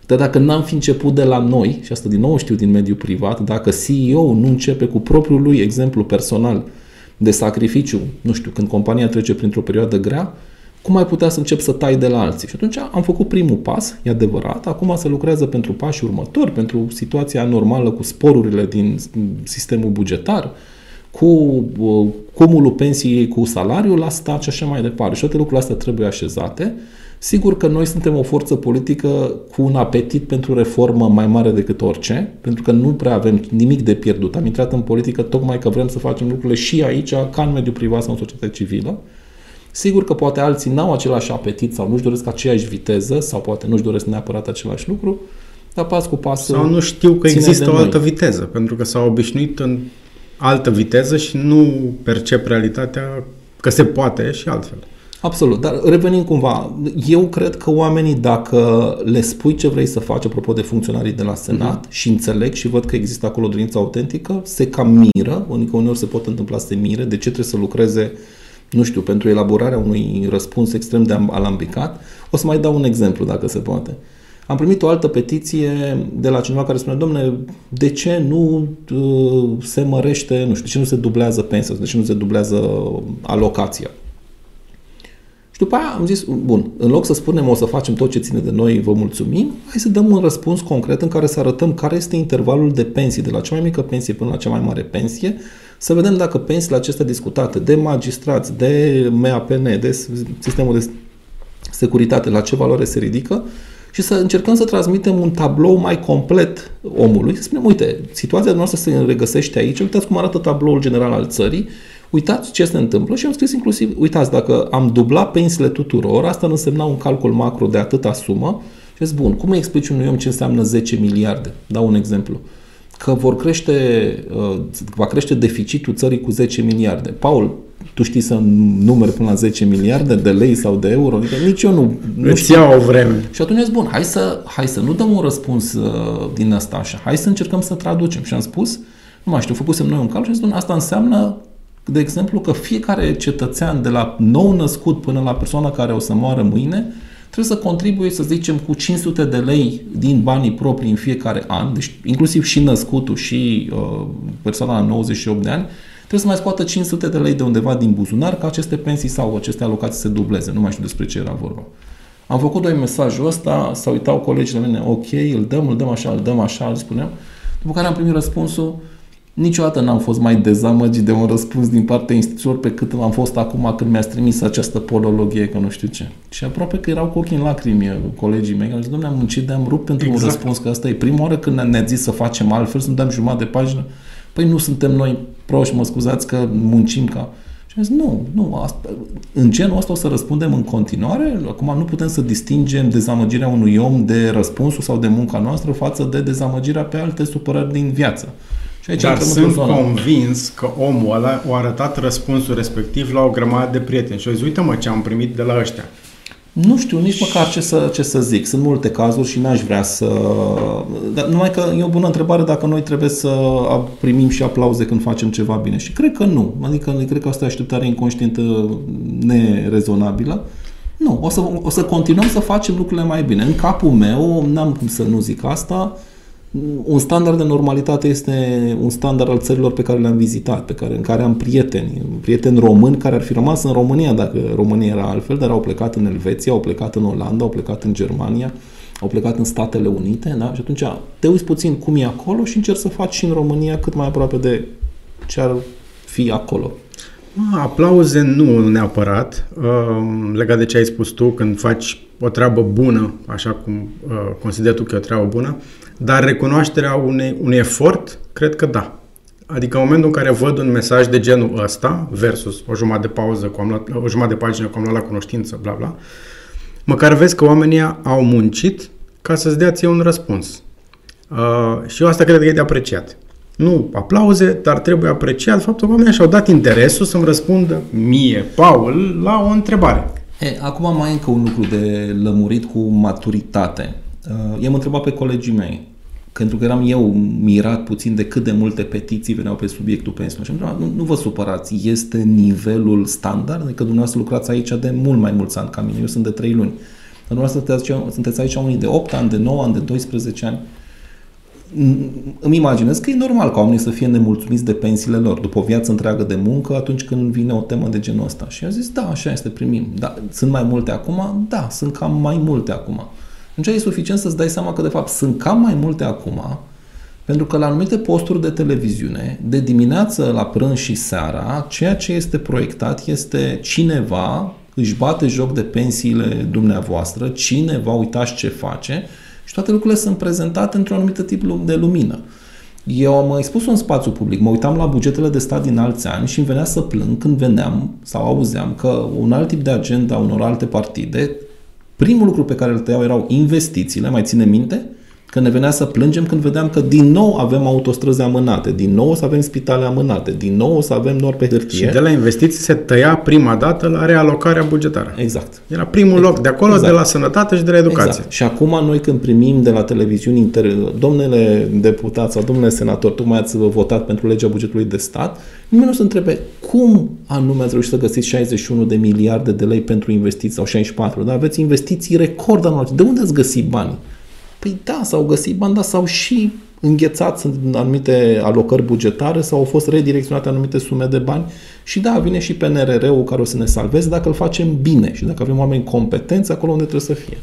dar dacă n-am fi început de la noi, și asta din nou știu din mediul privat, dacă CEO nu începe cu propriul lui exemplu personal de sacrificiu, nu știu, când compania trece printr-o perioadă grea, cum ai putea să încep să tai de la alții? Și atunci am făcut primul pas, e adevărat, acum se lucrează pentru pașii următori, pentru situația normală cu sporurile din sistemul bugetar, cu uh, cumulul pensiei cu salariul la stat și așa mai departe. Și toate lucrurile astea trebuie așezate. Sigur că noi suntem o forță politică cu un apetit pentru reformă mai mare decât orice, pentru că nu prea avem nimic de pierdut. Am intrat în politică tocmai că vrem să facem lucrurile și aici, ca în mediul privat sau în societatea civilă. Sigur că poate alții n-au același apetit sau nu-și doresc aceeași viteză sau poate nu-și doresc neapărat același lucru, dar pas cu pas Sau nu știu că există o altă viteză, pentru că s-au obișnuit în altă viteză și nu percep realitatea că se poate și altfel. Absolut, dar revenim cumva, eu cred că oamenii dacă le spui ce vrei să faci, apropo de funcționarii de la Senat, uh-huh. și înțeleg și văd că există acolo dorință autentică, se cam miră, adică uneori se pot întâmpla să se mire, de ce trebuie să lucreze nu știu, pentru elaborarea unui răspuns extrem de alambicat. O să mai dau un exemplu, dacă se poate. Am primit o altă petiție de la cineva care spune, domne, de ce nu uh, se mărește, nu știu, de ce nu se dublează pensia, de ce nu se dublează alocația? Și după aia am zis, bun, în loc să spunem o să facem tot ce ține de noi, vă mulțumim, hai să dăm un răspuns concret în care să arătăm care este intervalul de pensii, de la cea mai mică pensie până la cea mai mare pensie, să vedem dacă pensiile acestea discutate de magistrați, de MAPN, de sistemul de securitate, la ce valoare se ridică și să încercăm să transmitem un tablou mai complet omului. Să spunem, uite, situația noastră se regăsește aici, uitați cum arată tabloul general al țării, uitați ce se întâmplă. Și am scris inclusiv, uitați, dacă am dublat pensiile tuturor, asta însemna un calcul macro de atâta sumă. Și zic, bun, cum îi explici unui om ce înseamnă 10 miliarde? Dau un exemplu că vor crește, uh, va crește deficitul țării cu 10 miliarde. Paul, tu știi să numeri până la 10 miliarde de lei sau de euro? Adică nici eu nu, nu Îți știu. o vreme. Și atunci bun, hai să, hai să nu dăm un răspuns uh, din asta așa, hai să încercăm să traducem. Și am spus, nu mai știu, făcusem noi un calcul și zis, asta înseamnă, de exemplu, că fiecare cetățean de la nou născut până la persoana care o să moară mâine, trebuie să contribuie, să zicem, cu 500 de lei din banii proprii în fiecare an, deci inclusiv și născutul și uh, persoana la 98 de ani, trebuie să mai scoată 500 de lei de undeva din buzunar ca aceste pensii sau aceste alocații să dubleze. Nu mai știu despre ce era vorba. Am făcut doi mesajul ăsta, s-au uitat colegii la mine, ok, îl dăm, îl dăm așa, îl dăm așa, îl spuneam. După care am primit răspunsul, Niciodată n-am fost mai dezamăgit de un răspuns din partea instituțiilor pe cât am fost acum când mi-ați trimis această polologie, că nu știu ce. Și aproape că erau cu ochii în lacrimi colegii mei, care zic, domnule, am muncit de am rupt pentru exact. un răspuns, că asta e prima oară când ne-a zis să facem altfel, să dăm jumătate de pagină. Păi nu suntem noi proști, mă scuzați că muncim ca... Și am zis, nu, nu, asta, în genul ăsta o să răspundem în continuare. Acum nu putem să distingem dezamăgirea unui om de răspunsul sau de munca noastră față de dezamăgirea pe alte supărări din viață. Și aici Dar sunt convins că omul ăla a arătat răspunsul respectiv la o grămadă de prieteni și a zis, uite mă ce am primit de la ăștia. Nu știu nici măcar ce să, ce să zic. Sunt multe cazuri și n-aș vrea să... Dar numai că e o bună întrebare dacă noi trebuie să primim și aplauze când facem ceva bine. Și cred că nu. Adică cred că asta e așteptare inconștientă nerezonabilă. Nu, o să, o să continuăm să facem lucrurile mai bine. În capul meu, n-am cum să nu zic asta, un standard de normalitate este un standard al țărilor pe care le-am vizitat, pe care, în care am prieteni, prieteni români care ar fi rămas în România dacă România era altfel, dar au plecat în Elveția, au plecat în Olanda, au plecat în Germania, au plecat în Statele Unite, da? Și atunci te uiți puțin cum e acolo și încerci să faci și în România cât mai aproape de ce ar fi acolo. Aplauze nu neapărat, legat de ce ai spus tu, când faci o treabă bună, așa cum uh, consideri tu că e o treabă bună, dar recunoașterea unei, unui efort, cred că da. Adică în momentul în care văd un mesaj de genul ăsta, versus o jumătate de pauză, cu am luat, o jumătate de pagină cu am luat la cunoștință, bla bla, măcar vezi că oamenii au muncit ca să-ți dea ție un răspuns. Uh, și eu asta cred că e de apreciat. Nu aplauze, dar trebuie apreciat faptul că oamenii și-au dat interesul să-mi răspundă mie, Paul, la o întrebare. E, acum mai e încă un lucru de lămurit cu maturitate. Uh, i-am întrebat pe colegii mei, pentru că eram eu mirat puțin de cât de multe petiții veneau pe subiectul pensiilor. Și am întrebat, nu, nu vă supărați, este nivelul standard? Adică dumneavoastră lucrați aici de mult mai mulți ani ca mine, eu sunt de 3 luni. Dar dumneavoastră sunteți aici unii de 8 ani, de 9 ani, de 12 ani îmi imaginez că e normal ca oamenii să fie nemulțumiți de pensiile lor după o viață întreagă de muncă atunci când vine o temă de genul ăsta. Și a zis, da, așa este, primim. Da, sunt mai multe acum? Da, sunt cam mai multe acum. Atunci e suficient să-ți dai seama că, de fapt, sunt cam mai multe acum, pentru că la anumite posturi de televiziune, de dimineață la prânz și seara, ceea ce este proiectat este cineva își bate joc de pensiile dumneavoastră, cineva uitați ce face și toate lucrurile sunt prezentate într-un anumit tip de lumină. Eu am expus în spațiu public, mă uitam la bugetele de stat din alți ani și îmi venea să plâng când veneam sau auzeam că un alt tip de agenda unor alte partide, primul lucru pe care îl tăiau erau investițiile, mai ține minte? Că ne venea să plângem când vedeam că din nou avem autostrăzi amânate, din nou o să avem spitale amânate, din nou o să avem doar pe hârtie. Și de la investiții se tăia prima dată la realocarea bugetară. Exact. Era primul exact. loc de acolo, exact. de la sănătate și de la educație. Exact. Și acum noi când primim de la televiziuni inter... domnule deputat sau domnule senator, tocmai ați votat pentru legea bugetului de stat, nimeni nu se întrebe cum anume ați reușit să găsiți 61 de miliarde de lei pentru investiții sau 64, dar aveți investiții record anual. De unde ați găsit banii? Păi da, s-au găsit bani, dar s-au și înghețat în anumite alocări bugetare sau au fost redirecționate anumite sume de bani și da, vine și PNRR-ul care o să ne salveze dacă îl facem bine și dacă avem oameni competenți acolo unde trebuie să fie.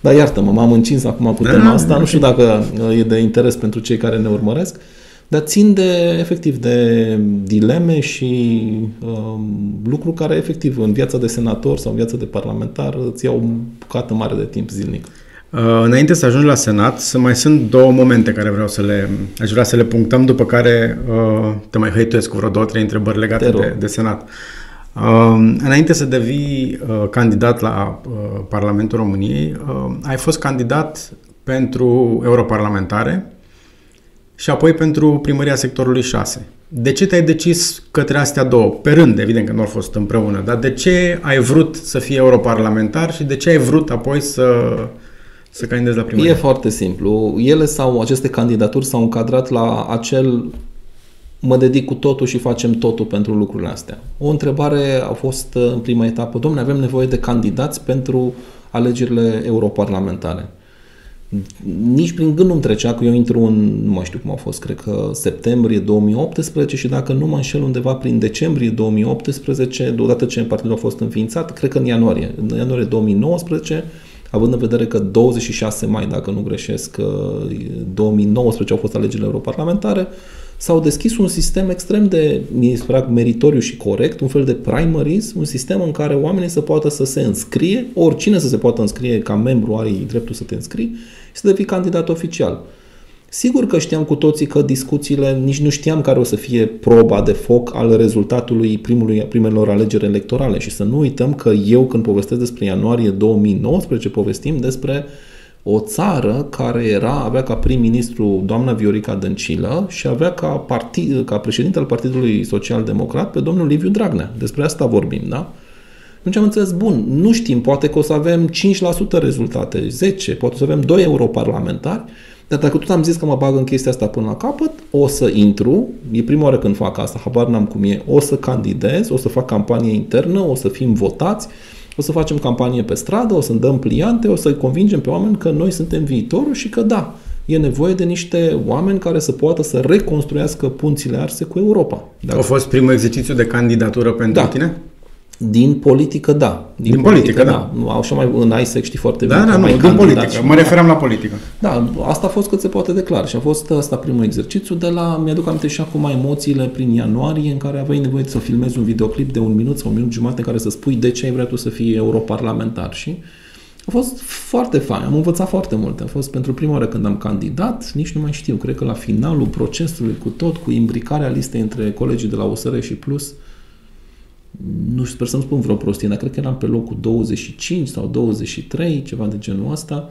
Dar iartă-mă, m-am încins acum cu tema da, asta, nu știu dacă e de interes pentru cei care ne urmăresc, dar țin de, efectiv, de dileme și um, lucruri care, efectiv, în viața de senator sau în viața de parlamentar îți iau o bucată mare de timp zilnic. Uh, înainte să ajungi la Senat, să mai sunt două momente care vreau să le, aș vrea să le punctăm, după care uh, te mai hăituiesc cu vreo două, trei întrebări legate de, de Senat. Uh, înainte să devii uh, candidat la uh, Parlamentul României, uh, ai fost candidat pentru europarlamentare și apoi pentru primăria sectorului 6. De ce te-ai decis către astea două? Pe rând, evident că nu au fost împreună, dar de ce ai vrut să fii europarlamentar și de ce ai vrut apoi să să candidezi la primărie? E foarte simplu. Ele sau aceste candidaturi s-au încadrat la acel mă dedic cu totul și facem totul pentru lucrurile astea. O întrebare a fost uh, în prima etapă, domnule, avem nevoie de candidați pentru alegerile europarlamentare. Nici prin gând nu-mi trecea că eu intru în, nu mai știu cum a fost, cred că septembrie 2018 și dacă nu mă înșel undeva prin decembrie 2018, deodată ce partidul a fost înființat, cred că în ianuarie, în ianuarie 2019, având în vedere că 26 mai, dacă nu greșesc, 2019 au fost alegerile europarlamentare, s-au deschis un sistem extrem de, mi se meritoriu și corect, un fel de primaries, un sistem în care oamenii să poată să se înscrie, oricine să se poată înscrie ca membru are dreptul să te înscrii și să devii candidat oficial. Sigur că știam cu toții că discuțiile, nici nu știam care o să fie proba de foc al rezultatului primului, primelor alegeri electorale și să nu uităm că eu când povestesc despre ianuarie 2019 povestim despre o țară care era, avea ca prim-ministru doamna Viorica Dăncilă și avea ca, partid, ca președinte al Partidului Social Democrat pe domnul Liviu Dragnea. Despre asta vorbim, da? Atunci am înțeles, bun, nu știm, poate că o să avem 5% rezultate, 10, poate să avem 2 europarlamentari, dar dacă tot am zis că mă bag în chestia asta până la capăt, o să intru, e prima oară când fac asta, habar n-am cum e, o să candidez, o să fac campanie internă, o să fim votați, o să facem campanie pe stradă, o să dăm pliante, o să-i convingem pe oameni că noi suntem viitorul și că da, e nevoie de niște oameni care să poată să reconstruiască punțile arse cu Europa. Dacă... A fost primul exercițiu de candidatură pentru da. tine? Din politică, da. Din, din politică, politică, da. da. Așa mai în ISEC știi foarte da, bine. Da, nu, din politică. Mă referam la politică. Da, asta a fost cât se poate de clar și a fost asta primul exercițiu de la, mi-aduc aminte și acum emoțiile prin ianuarie în care aveai nevoie să filmezi un videoclip de un minut sau un minut jumate în care să spui de ce ai vrea tu să fii europarlamentar și a fost foarte fain, am învățat foarte mult. A fost pentru prima oară când am candidat, nici nu mai știu, cred că la finalul procesului cu tot, cu imbricarea listei între colegii de la OSR și Plus, nu sper să nu spun vreo prostie, dar cred că eram pe locul 25 sau 23, ceva de genul ăsta.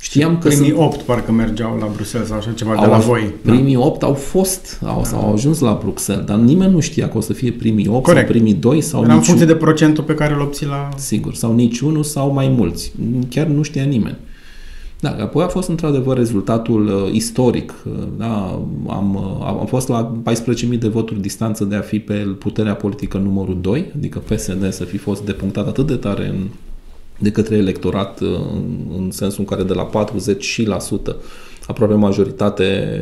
Știam că primii sunt... 8 parcă mergeau la Bruxelles sau așa ceva au, de la voi. Da. Primii da? 8 au fost, au, da. au ajuns la Bruxelles, dar nimeni nu știa că o să fie primii 8 Corect. sau primii 2 sau Era niciun... în funcție de procentul pe care îl obții la... Sigur, sau niciunul sau mai mulți. Chiar nu știa nimeni. Da, apoi a fost într-adevăr rezultatul uh, istoric. Uh, da, am, uh, am fost la 14.000 de voturi distanță de a fi pe puterea politică numărul 2, adică PSD să fi fost depunctat atât de tare în, de către electorat, uh, în, în sensul în care de la 40 și la sută, aproape majoritate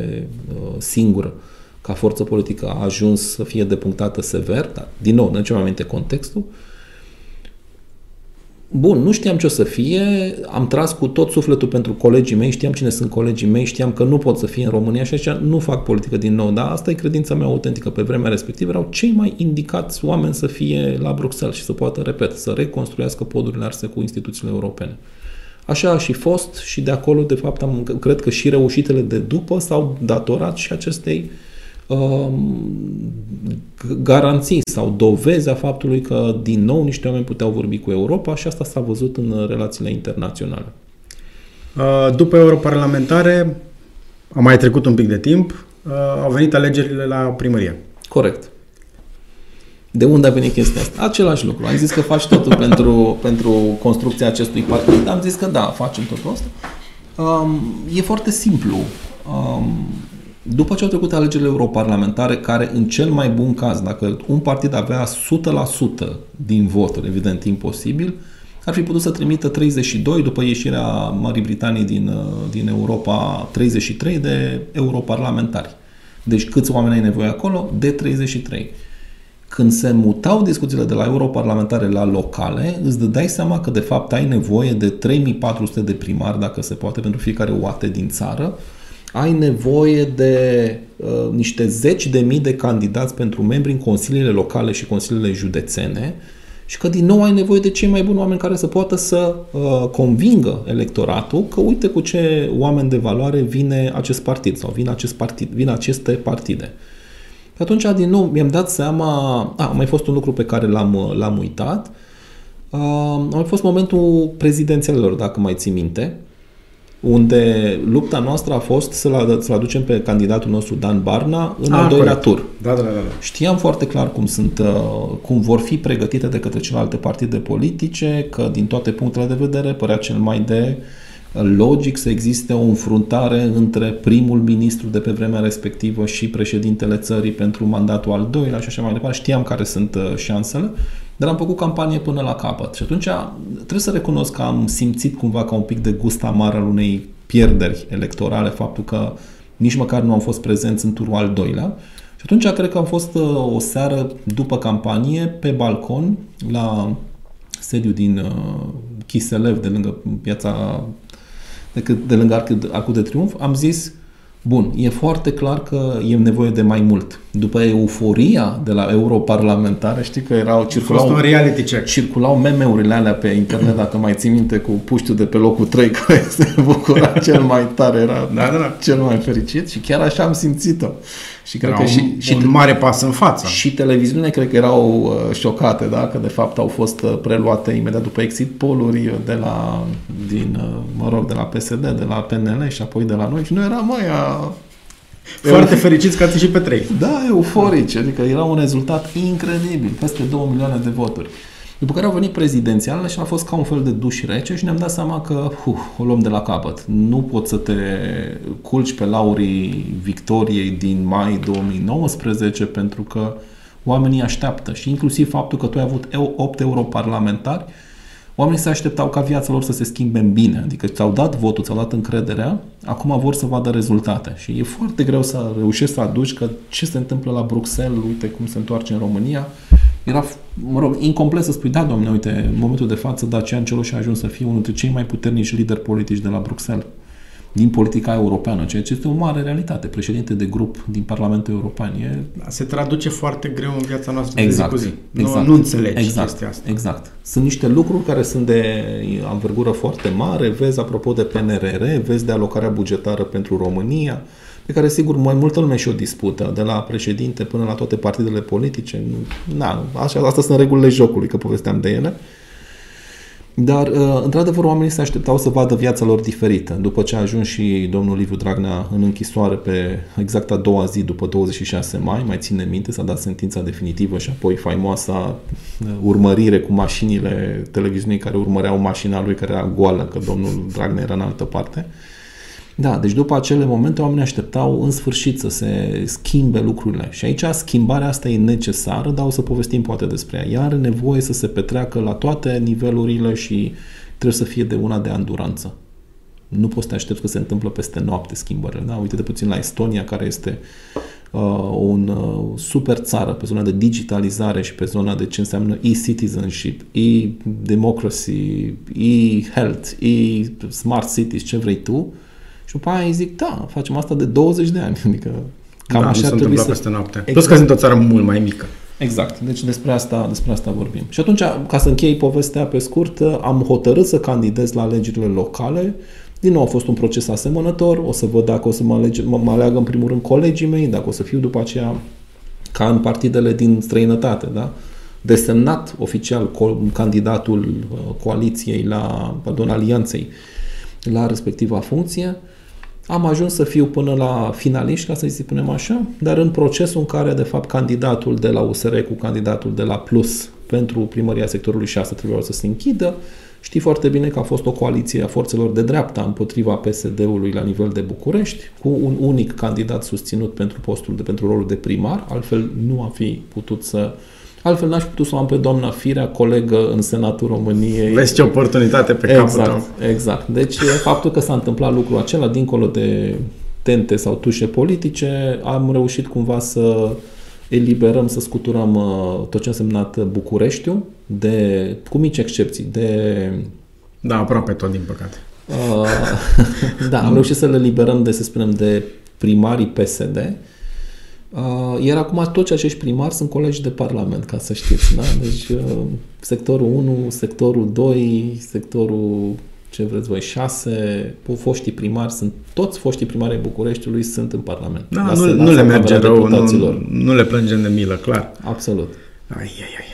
uh, singură, ca forță politică a ajuns să fie depunctată sever, dar din nou, ne mai aminte contextul, uh, Bun, nu știam ce o să fie, am tras cu tot sufletul pentru colegii mei, știam cine sunt colegii mei, știam că nu pot să fie în România și așa nu fac politică din nou, dar asta e credința mea autentică. Pe vremea respectivă erau cei mai indicați oameni să fie la Bruxelles și să poată, repet, să reconstruiască podurile arse cu instituțiile europene. Așa a și fost și de acolo, de fapt, am, cred că și reușitele de după s-au datorat și acestei uh, Um, garanții sau dovezi a faptului că din nou niște oameni puteau vorbi cu Europa și asta s-a văzut în relațiile internaționale. Uh, după europarlamentare, a mai trecut un pic de timp, uh, au venit alegerile la primărie. Corect. De unde a venit chestia asta? Același lucru. Am zis că faci totul pentru, pentru construcția acestui partid. Am zis că da, facem totul asta. Um, e foarte simplu. Um, după ce au trecut alegerile europarlamentare, care în cel mai bun caz, dacă un partid avea 100% din voturi, evident imposibil, ar fi putut să trimită 32, după ieșirea Marii Britanii din, uh, din Europa, 33 de europarlamentari. Deci câți oameni ai nevoie acolo? De 33. Când se mutau discuțiile de la europarlamentare la locale, îți dai seama că de fapt ai nevoie de 3400 de primari, dacă se poate, pentru fiecare oate din țară, ai nevoie de uh, niște zeci de mii de candidați pentru membri în consiliile locale și consiliile județene și că din nou ai nevoie de cei mai buni oameni care să poată să uh, convingă electoratul că uite cu ce oameni de valoare vine acest partid sau vine acest partid, vin aceste partide. Și atunci, din nou, mi-am dat seama, a, a mai fost un lucru pe care l-am, l-am uitat, uh, a mai fost momentul prezidențialelor, dacă mai ții minte, unde lupta noastră a fost să-l, să aducem pe candidatul nostru Dan Barna în a, al doilea corect. tur. Da, da, da, da. Știam foarte clar cum sunt, uh, cum vor fi pregătite de către celelalte partide politice, că din toate punctele de vedere părea cel mai de logic să existe o înfruntare între primul ministru de pe vremea respectivă și președintele țării pentru mandatul al doilea și așa mai departe. Știam care sunt uh, șansele, dar am făcut campanie până la capăt. Și atunci trebuie să recunosc că am simțit cumva ca un pic de gust amar al unei pierderi electorale, faptul că nici măcar nu am fost prezenți în turul al doilea. Și atunci cred că am fost uh, o seară după campanie pe balcon la sediu din uh, Chiselev, de lângă piața de, de lângă Arcul de Triunf, am zis Bun, e foarte clar că e nevoie de mai mult. După euforia de la europarlamentare, știi că erau circulau, un reality check. circulau meme-urile alea pe internet, dacă mai ții minte, cu puștiul de pe locul 3 care se bucura cel mai tare, era da, da, da. cel mai fericit și chiar așa am simțit-o. Și cred că și, și un mare pas în față. Și televiziunile cred că erau uh, șocate, da? că de fapt au fost uh, preluate imediat după exit poluri de la, din, uh, mă rog, de la PSD, de la PNL și apoi de la noi și nu era mai foarte fericiți că ați ieșit pe trei. Da, euforici, adică era un rezultat incredibil, peste 2 milioane de voturi. După care au venit prezidențialele și a fost ca un fel de duș rece și ne-am dat seama că uh, o luăm de la capăt. Nu poți să te culci pe laurii victoriei din mai 2019 pentru că oamenii așteaptă și inclusiv faptul că tu ai avut 8 europarlamentari Oamenii se așteptau ca viața lor să se schimbe în bine, adică ți-au dat votul, ți-au dat încrederea, acum vor să vadă rezultate. Și e foarte greu să reușești să aduci că ce se întâmplă la Bruxelles, uite cum se întoarce în România, era, mă rog, incomplet să spui, da, domnule, uite, în momentul de față, Dacian Cioloș a ajuns să fie unul dintre cei mai puternici lideri politici de la Bruxelles din politica europeană, ceea ce este o mare realitate. Președinte de grup din Parlamentul European e... Da, se traduce foarte greu în viața noastră exact, de zi cu zi. Exact, nu, nu înțelegi exact, chestia asta. Exact. Sunt niște lucruri care sunt de învergură foarte mare. Vezi, apropo de PNRR, vezi de alocarea bugetară pentru România, pe care, sigur, mai multă lume și o dispută, de la președinte până la toate partidele politice. Na, așa, astea sunt regulile jocului, că povesteam de ele. Dar, uh, într-adevăr, oamenii se așteptau să vadă viața lor diferită. După ce a ajuns și domnul Liviu Dragnea în închisoare pe exact a doua zi, după 26 mai, mai ține minte, s-a dat sentința definitivă și apoi faimoasa uh, urmărire cu mașinile televiziunii care urmăreau mașina lui care era goală, că domnul Dragnea era în altă parte. Uh, da, deci după acele momente oamenii așteptau în sfârșit să se schimbe lucrurile. Și aici schimbarea asta e necesară, dar o să povestim poate despre ea. Ea are nevoie să se petreacă la toate nivelurile și trebuie să fie de una de anduranță. Nu poți să te aștepți că se întâmplă peste noapte schimbările. Da? Uite-te puțin la Estonia, care este uh, un uh, super țară pe zona de digitalizare și pe zona de ce înseamnă e-citizenship, e-democracy, e-health, e-smart cities, ce vrei tu și după aia îi zic, da, facem asta de 20 de ani. Adică cam da, așa ar trebui să... peste noapte. Exact. Plus că sunt o țară mult mai mică. Exact. Deci despre asta, despre asta vorbim. Și atunci, ca să închei povestea pe scurt, am hotărât să candidez la alegerile locale. Din nou a fost un proces asemănător. O să văd dacă o să mă, alege, mă, mă aleagă în primul rând colegii mei, dacă o să fiu după aceea ca în partidele din străinătate, da? desemnat oficial candidatul uh, coaliției la, pardon, alianței la respectiva funcție am ajuns să fiu până la finaliști, ca să-i spunem așa, dar în procesul în care, de fapt, candidatul de la USR cu candidatul de la Plus pentru primăria sectorului 6 trebuie să se închidă, Știi foarte bine că a fost o coaliție a forțelor de dreapta împotriva PSD-ului la nivel de București, cu un unic candidat susținut pentru postul de pentru rolul de primar, altfel nu a fi putut să Altfel n-aș putut să o am pe doamna Firea, colegă în Senatul României. Vezi ce oportunitate pe exact, capul tău. Exact. Deci faptul că s-a întâmplat lucrul acela, dincolo de tente sau tușe politice, am reușit cumva să eliberăm, să scuturăm uh, tot ce a însemnat Bucureștiul, de, cu mici excepții, de... Da, aproape tot, din păcate. Uh, da, am reușit să le liberăm de, să spunem, de primarii PSD, Uh, iar acum toți acești primari sunt colegi de Parlament, ca să știți. Da? Deci uh, sectorul 1, sectorul 2, sectorul ce vreți voi, 6, foștii primari sunt, toți foștii primari ai Bucureștiului sunt în Parlament. Da, la nu, nu le merge rău, nu, nu le plângem de milă, clar. Absolut. Ai, ai, ai.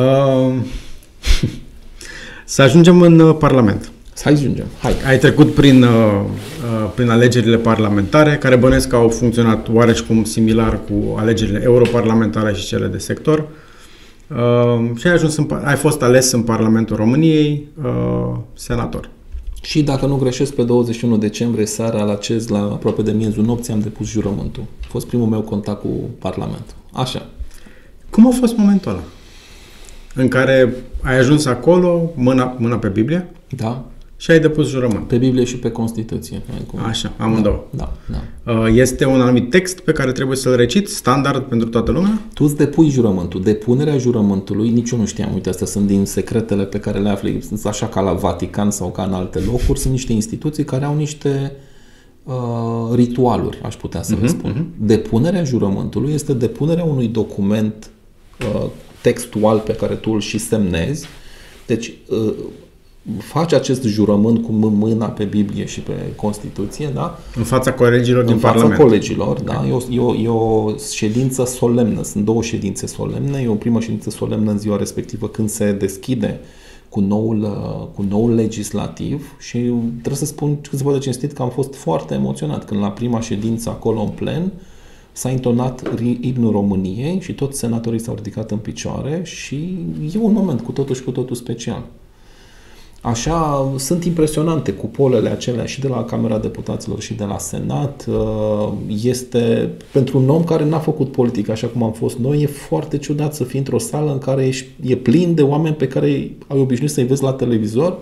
Uh, să ajungem în uh, Parlament. Să ajungem. Hai. Ai trecut prin, uh, uh, prin alegerile parlamentare, care bănesc că au funcționat oareșcum similar cu alegerile europarlamentare și cele de sector. Uh, și ai, ajuns în, ai fost ales în Parlamentul României uh, senator. Și dacă nu greșesc, pe 21 decembrie, seara la CEZ, la aproape de miezul nopții, am depus jurământul. A fost primul meu contact cu Parlamentul. Așa. Cum a fost momentul ăla? În care ai ajuns acolo, mâna, mâna pe Biblie, Da? Și ai depus jurământ. Pe Biblie și pe Constituție. Cum- Așa, amândouă. Da, da. Uh, Este un anumit text pe care trebuie să-l reciți, standard pentru toată lumea? Tu îți depui jurământul. Depunerea jurământului, nici eu nu știam, uite, astea sunt din secretele pe care le afli, sunt așa ca la Vatican sau ca în alte locuri, sunt niște instituții care au niște uh, ritualuri, aș putea să uh-huh, le spun. Uh-huh. Depunerea jurământului este depunerea unui document uh, textual pe care tu îl și semnezi. Deci, uh, faci acest jurământ cu mâ- mâna pe Biblie și pe Constituție, da? În fața colegilor din în fața Parlament. colegilor, da? E o, e, o, e o ședință solemnă, sunt două ședințe solemne, e o primă ședință solemnă în ziua respectivă când se deschide cu noul, uh, cu noul legislativ și trebuie să spun cât se poate de cinstit că am fost foarte emoționat când la prima ședință acolo în plen s-a intonat ri- imnul României și toți senatorii s-au ridicat în picioare și e un moment cu totul și cu totul special. Așa, sunt impresionante cupolele acelea și de la Camera Deputaților și de la Senat. Uh, Este, pentru un om care n-a făcut politică așa cum am fost noi, e foarte ciudat să fii într-o sală în care ești, e plin de oameni pe care ai obișnuit să-i vezi la televizor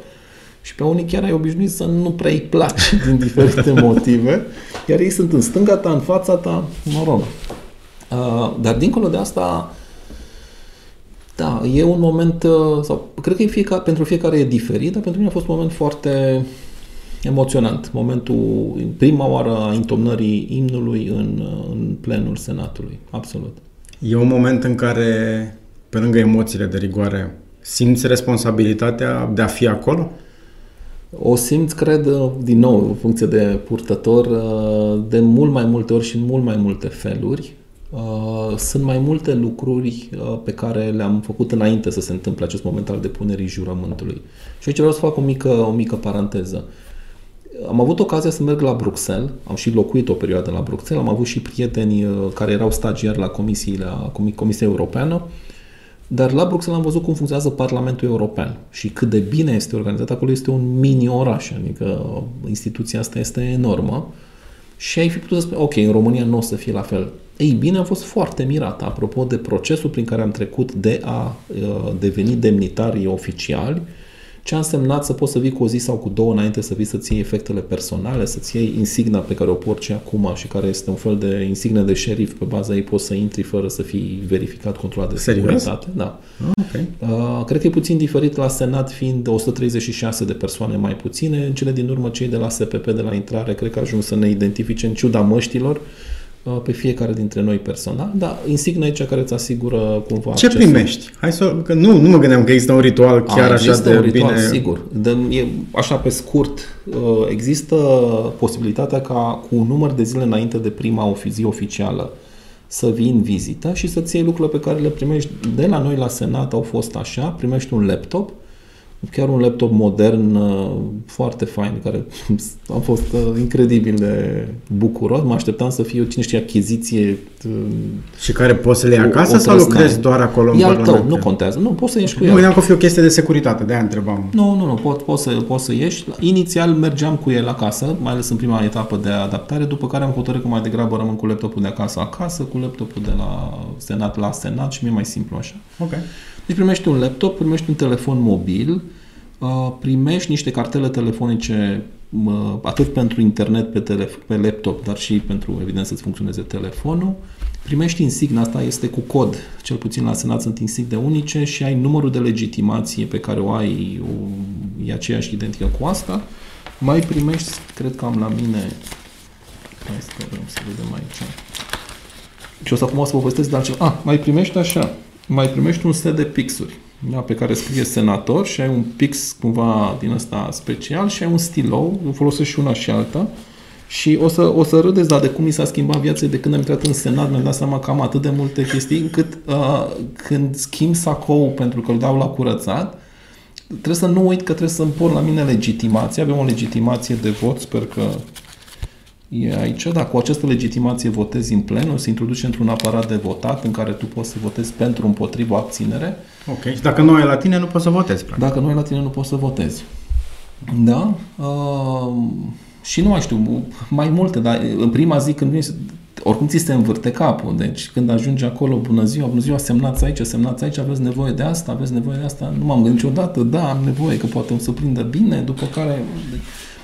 și pe unii chiar ai obișnuit să nu prea îi place din diferite motive, iar ei sunt în stânga ta, în fața ta, mă rog. Uh, Dar dincolo de asta, da, e un moment, uh, sau cred că e fiecare, pentru fiecare e diferit, dar pentru mine a fost un moment foarte emoționant. Momentul, prima oară a intomnării imnului în, uh, în plenul Senatului. Absolut. E un moment în care, pe lângă emoțiile de rigoare, simți responsabilitatea de a fi acolo? O simți, cred, uh, din nou, în funcție de purtător, uh, de mult mai multe ori și în mult mai multe feluri. Uh, Sunt mai multe lucruri uh, pe care le-am făcut înainte să se întâmple acest moment al depunerii jurământului. Și aici vreau să fac o mică, o mică paranteză. Am avut ocazia să merg la Bruxelles, am și locuit o perioadă la Bruxelles, am avut și prieteni uh, care erau stagiari la comisiile, la Comi- Comisia Europeană, dar la Bruxelles am văzut cum funcționează Parlamentul European și cât de bine este organizat. Acolo este un mini-oraș, adică instituția asta este enormă. Și ai fi putut să spui, ok, în România nu o să fie la fel. Ei bine, am fost foarte mirat apropo de procesul prin care am trecut de a uh, deveni demnitari oficiali, ce a însemnat să poți să vii cu o zi sau cu două înainte să vii să-ți iei efectele personale, să-ți iei insigna pe care o porți acum și care este un fel de insignă de șerif, pe baza ei poți să intri fără să fii verificat, controlat de Serios? securitate. Da. Ah, ok. Uh, cred că e puțin diferit la Senat fiind 136 de persoane mai puține. În cele din urmă, cei de la SPP de la intrare, cred că ajung să ne identifice în ciuda măștilor uh, pe fiecare dintre noi personal, dar insigna e cea care îți asigură cumva Ce accesul. primești? Hai să... Că nu, nu mă gândeam că există un ritual chiar A, așa există de un ritual, bine... sigur. De, e, așa pe scurt, uh, există posibilitatea ca cu un număr de zile înainte de prima ofi- zi oficială să vii în vizită și să-ți iei lucrurile pe care le primești de la noi la Senat, au fost așa, primești un laptop, chiar un laptop modern, uh, foarte fain, care am fost uh, incredibil de bucuros. Mă așteptam să fie, cine știe, achiziție uh, Și care poți să le iei O- acasă o sau trăznare. lucrezi doar acolo în E al Parlament? tău, nu contează. Nu, poți să ieși cu Mă el. gândeam că o fi o chestie de securitate, de-aia întrebam. Nu, nu, nu, pot, poți, să, poți să ieși. Inițial mergeam cu el acasă, mai ales în prima etapă de adaptare, după care am hotărât că mai degrabă rămân cu laptopul de acasă acasă, cu laptopul de la Senat la Senat și mi-e mai simplu așa. Ok. Deci primești un laptop, primești un telefon mobil, uh, primești niște cartele telefonice uh, atât pentru internet pe, telef- pe laptop, dar și pentru, evident, să-ți funcționeze telefonul. Primești insigna asta, este cu cod, cel puțin la Senat sunt insigne unice și ai numărul de legitimație pe care o ai, o, e aceeași identică cu asta. Mai primești, cred că am la mine, hai să vedem, să vedem aici. Și o să acum o să vă povestesc de altceva. Ah, mai primești așa, mai primești un set de pixuri da, pe care scrie senator și ai un pix cumva din ăsta special și ai un stilou, eu folosesc și una și alta și o să, o să râdeți, dar de cum mi s-a schimbat viața de când am intrat în Senat, mi-am dat seama că am atât de multe chestii, încât uh, când schimb sacou pentru că îl dau la curățat, trebuie să nu uit că trebuie să-mi pun la mine legitimație. Avem o legitimație de vot, sper că e aici. Da, cu această legitimație votezi în plen, o să introduci într-un aparat de votat în care tu poți să votezi pentru, împotriva, abținere. Ok. Și dacă nu ai la tine, nu poți să votezi, practic. Dacă nu ai la tine, nu poți să votezi. Da. Uh, și nu mai știu, mai multe, dar în prima zi când vine, oricum ți se învârte capul. Deci când ajungi acolo, bună ziua, bună ziua, semnați aici, semnați aici, aveți nevoie de asta, aveți nevoie de asta. Nu m-am gândit niciodată, da, am nevoie, că poate îmi să prindă bine, după care...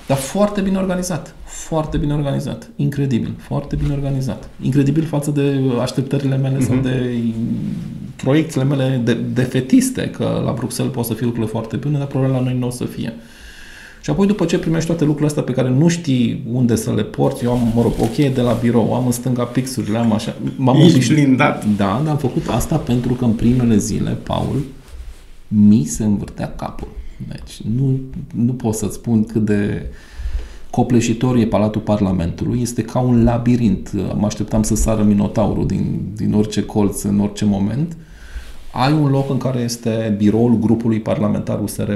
Dar foarte bine organizat. Foarte bine organizat. Incredibil. Foarte bine organizat. Incredibil față de așteptările mele uh-huh. sau mhm. de proiectele mele de, de fetiste, că la Bruxelles pot să fie lucrurile foarte bune, dar probabil la noi nu o să fie. Și apoi după ce primești toate lucrurile astea pe care nu știi unde să le porți, eu am, mă rog, o cheie de la birou, am în stânga pixurile, am așa... M-am Ești blindat. Da, dar am făcut asta pentru că în primele zile, Paul, mi se învârtea capul. Deci nu, nu pot să-ți spun cât de copleșitor e Palatul Parlamentului. Este ca un labirint. Mă așteptam să sară Minotaurul din, din orice colț, în orice moment. Ai un loc în care este biroul grupului parlamentar USR+,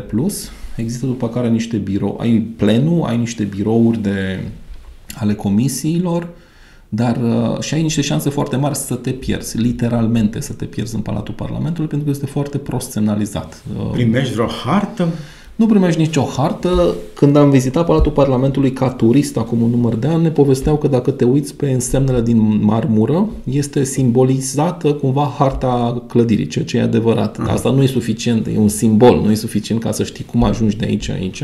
există după care niște birou, ai plenul, ai niște birouri de, ale comisiilor, dar uh, și ai niște șanse foarte mari să te pierzi, literalmente să te pierzi în Palatul Parlamentului, pentru că este foarte prost semnalizat. Uh, Primești vreo hartă? Nu primești nicio hartă. Când am vizitat Palatul Parlamentului ca turist acum un număr de ani, ne povesteau că dacă te uiți pe însemnele din marmură, este simbolizată cumva harta clădirii, ceea ce e adevărat. Dar asta nu e suficient, e un simbol, nu e suficient ca să știi cum ajungi de aici aici.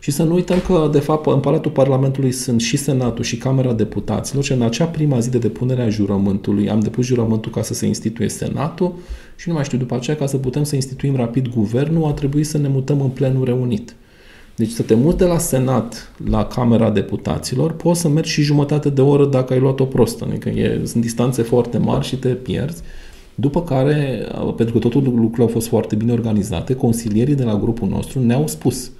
Și să nu uităm că, de fapt, în Palatul Parlamentului sunt și Senatul și Camera Deputaților și în acea prima zi de depunere a jurământului am depus jurământul ca să se instituie Senatul și nu mai știu, după aceea, ca să putem să instituim rapid guvernul, a trebuit să ne mutăm în plenul reunit. Deci să te muți de la Senat la Camera Deputaților, poți să mergi și jumătate de oră dacă ai luat o prostă. Adică e, sunt distanțe foarte mari și te pierzi. După care, pentru că totul lucrurile au fost foarte bine organizate, consilierii de la grupul nostru ne-au spus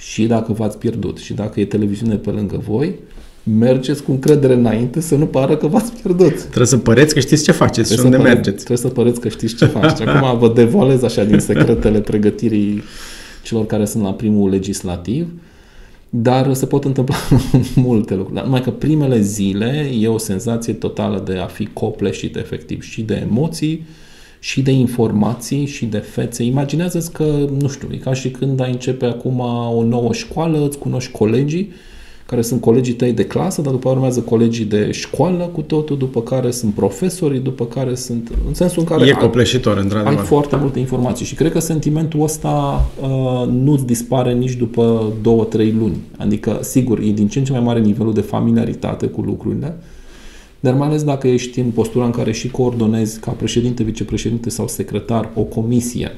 și dacă v-ați pierdut și dacă e televiziune pe lângă voi, mergeți cu încredere înainte să nu pară că v-ați pierdut. Trebuie să păreți că știți ce faceți trebuie și unde păreți, mergeți. Trebuie să păreți că știți ce faceți. Acum vă devolez așa din secretele pregătirii celor care sunt la primul legislativ, dar se pot întâmpla multe lucruri. Dar numai că primele zile e o senzație totală de a fi copleșit efectiv și de emoții, și de informații și de fețe. Imaginează-ți că, nu știu, e ca și când ai începe acum o nouă școală, îți cunoști colegii, care sunt colegii tăi de clasă, dar după urmează colegii de școală cu totul, după care sunt profesorii, după care sunt... În sensul în care e copleșitor, într-adevăr. ai foarte multe informații și cred că sentimentul ăsta uh, nu-ți dispare nici după două, trei luni. Adică, sigur, e din ce în ce mai mare nivelul de familiaritate cu lucrurile, dar mai ales dacă ești în postura în care și coordonezi ca președinte, vicepreședinte sau secretar o comisie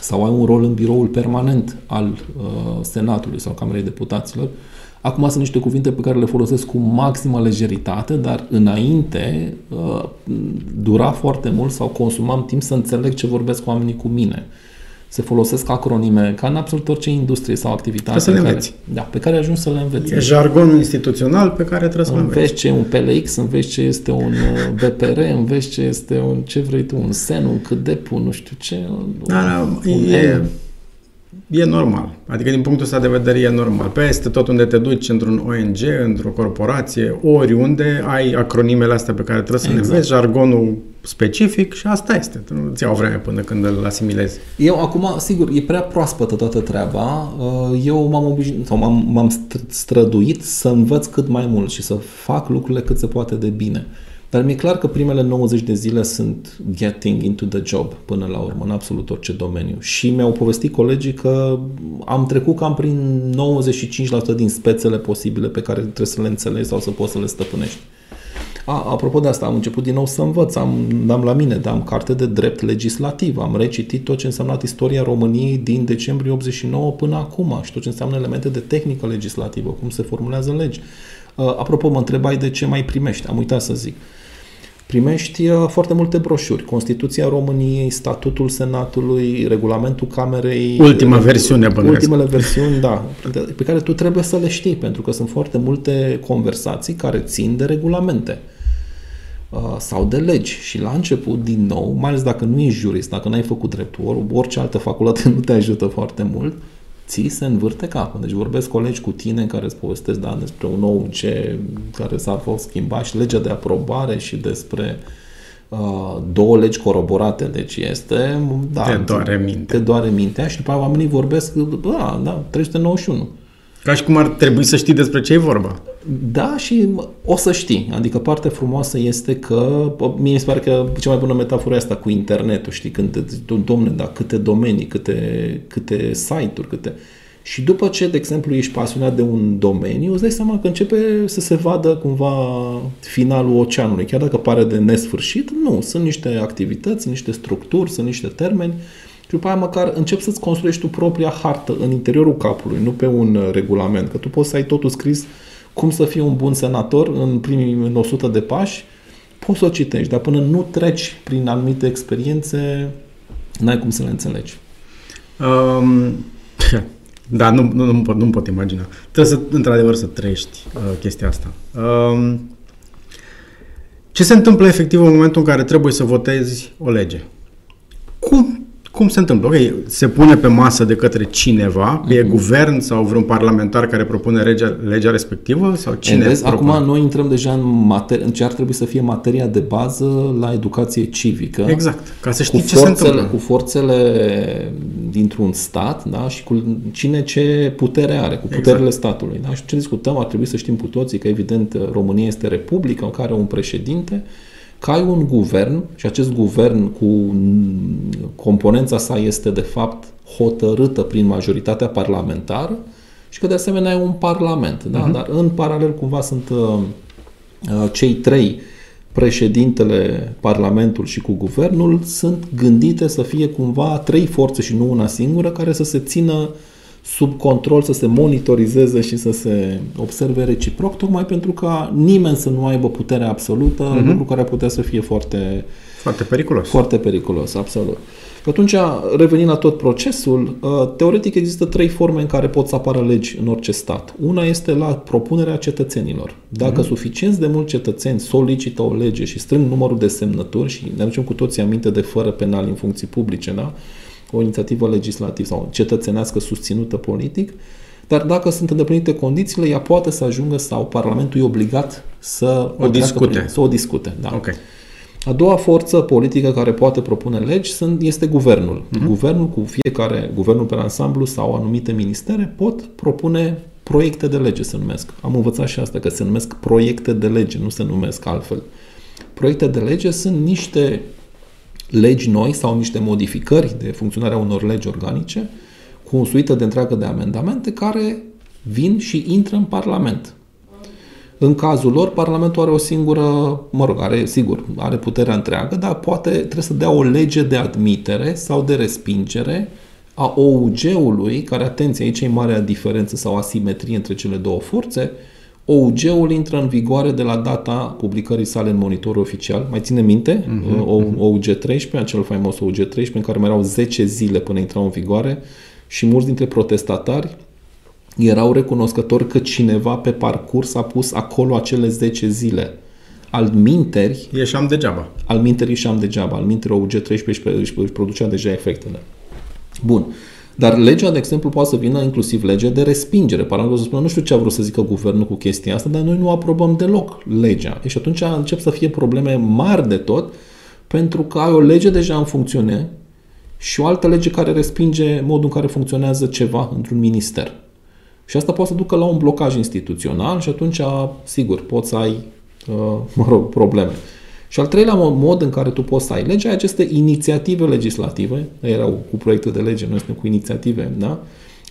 sau ai un rol în biroul permanent al uh, Senatului sau Camerei Deputaților, Acum sunt niște cuvinte pe care le folosesc cu maximă lejeritate, dar înainte uh, dura foarte mult sau consumam timp să înțeleg ce vorbesc oamenii cu mine se folosesc acronime, ca în absolut orice industrie sau activitate. să le înveți. Care, da, pe care ajungi să le înveți. E jargonul instituțional pe care trebuie să le înveți. Înveți ce e un PLX, înveți ce este un uh, BPR, înveți ce este un, ce vrei tu, un SEN, un CDP, nu știu ce. Da, da, e, e normal. Adică din punctul ăsta de vedere e normal. Peste tot unde te duci, într-un ONG, într-o corporație, oriunde, ai acronimele astea pe care trebuie să exact. le înveți, jargonul specific și asta este. Nu-ți iau vreme până când îl asimilezi. Eu acum, sigur, e prea proaspătă toată treaba. Uh, eu m-am obișnuit sau m-am, m-am străduit să învăț cât mai mult și să fac lucrurile cât se poate de bine. Dar mi-e clar că primele 90 de zile sunt getting into the job până la urmă, în absolut orice domeniu. Și mi-au povestit colegii că am trecut cam prin 95% din spețele posibile pe care trebuie să le înțelegi sau să poți să le stăpânești. A, apropo de asta, am început din nou să învăț, am, am la mine, dar am carte de drept legislativ, am recitit tot ce înseamnă istoria României din decembrie 89 până acum și tot ce înseamnă elemente de tehnică legislativă, cum se formulează legi. Apropo, mă întrebai de ce mai primești, am uitat să zic primești uh, foarte multe broșuri. Constituția României, Statutul Senatului, Regulamentul Camerei. Ultima versiune, bănuiesc. Ultimele versiuni, da, pe care tu trebuie să le știi, pentru că sunt foarte multe conversații care țin de regulamente uh, sau de legi. Și la început, din nou, mai ales dacă nu ești jurist, dacă n-ai făcut dreptul, orice altă facultate nu te ajută foarte mult, ți se învârte capul. Deci vorbesc colegi cu tine care îți povestesc da, despre un nou ce care s-a fost schimbat și legea de aprobare și despre uh, două legi coroborate, deci este... Da, te doare mintea. Te doare mintea și după aceea oamenii vorbesc, da, da, 391. Ca și cum ar trebui să știi despre ce e vorba. Da, și o să știi. Adică partea frumoasă este că, mie mi se pare că cea mai bună metaforă asta cu internetul, știi, când, domne, da, câte domenii, câte, câte site-uri, câte... Și după ce, de exemplu, ești pasionat de un domeniu, îți dai seama că începe să se vadă cumva finalul oceanului. Chiar dacă pare de nesfârșit, nu. Sunt niște activități, niște structuri, sunt niște termeni și după aia măcar încep să-ți construiești tu propria hartă în interiorul capului, nu pe un regulament. Că tu poți să ai totul scris cum să fii un bun senator în primii 100 de pași, poți să o citești, dar până nu treci prin anumite experiențe, n-ai cum să le înțelegi. Um, da, nu, nu, nu, pot, nu pot imagina. Trebuie să, într-adevăr, să trăiești uh, chestia asta. Um, ce se întâmplă efectiv în momentul în care trebuie să votezi o lege? Cum cum se întâmplă? Ok, se pune pe masă de către cineva, uh-huh. e mhm. guvern sau vreun parlamentar care propune legea, legea respectivă? sau cine vezi, Acum noi intrăm deja în, mater- în ce ar trebui să fie materia de bază la educație civică. Exact, ca să știi ce forțele, se întâmplă. Cu forțele dintr-un stat da? și cu cine ce putere are, cu puterile exact. statului. Da? Și ce discutăm, ar trebui să știm cu toții că evident România este republică în care are un președinte, că ai un guvern și acest guvern cu componența sa este de fapt hotărâtă prin majoritatea parlamentară și că de asemenea ai un parlament. Da? Uh-huh. Dar în paralel cumva sunt uh, uh, cei trei președintele, Parlamentul și cu guvernul sunt gândite să fie cumva trei forțe și nu una singură care să se țină uh, sub control, să se monitorizeze și să se observe reciproc, tocmai pentru ca nimeni să nu aibă putere absolută, uh-huh. lucru care ar putea să fie foarte... Foarte periculos. Foarte periculos, absolut. Și atunci, revenind la tot procesul, uh, teoretic există trei forme în care pot să apară legi în orice stat. Una este la propunerea cetățenilor. Dacă uh-huh. suficienți de mulți cetățeni solicită o lege și strâng numărul de semnături și ne aducem cu toții aminte de fără penal în funcții publice, da? O inițiativă legislativă sau cetățenească susținută politic, dar dacă sunt îndeplinite condițiile, ea poate să ajungă sau Parlamentul e obligat să o, o discute. Prin, să o discute. Da. Okay. A doua forță politică care poate propune legi sunt, este guvernul. Uh-huh. Guvernul cu fiecare, guvernul pe ansamblu sau anumite ministere pot propune proiecte de lege, se numesc. Am învățat și asta, că se numesc proiecte de lege, nu se numesc altfel. Proiecte de lege sunt niște legi noi sau niște modificări de funcționarea unor legi organice cu o suită de întreagă de amendamente care vin și intră în Parlament. În cazul lor, Parlamentul are o singură, mă rog, are, sigur, are puterea întreagă, dar poate trebuie să dea o lege de admitere sau de respingere a OUG-ului, care, atenție, aici e marea diferență sau asimetrie între cele două forțe, OUG-ul intră în vigoare de la data publicării sale în monitorul oficial. Mai ține minte? Uh-huh. OUG 13, acel faimos OUG 13, în care mai erau 10 zile până intrau în vigoare și mulți dintre protestatari erau recunoscători că cineva pe parcurs a pus acolo acele 10 zile. Al minteri... Ieșeam degeaba. Al minteri ieșeam degeaba. Al minteri OUG 13 își, își producea deja efectele. Bun. Dar legea, de exemplu, poate să vină inclusiv legea de respingere. Parlamentul să spună, nu știu ce a vrut să zică guvernul cu chestia asta, dar noi nu aprobăm deloc legea. Și atunci încep să fie probleme mari de tot, pentru că ai o lege deja în funcțiune și o altă lege care respinge modul în care funcționează ceva într-un minister. Și asta poate să ducă la un blocaj instituțional și atunci, sigur, poți să ai, uh, mă rog, probleme. Și al treilea mod în care tu poți să ai legea aceste inițiative legislative, erau cu proiecte de lege, noi suntem cu inițiative, da?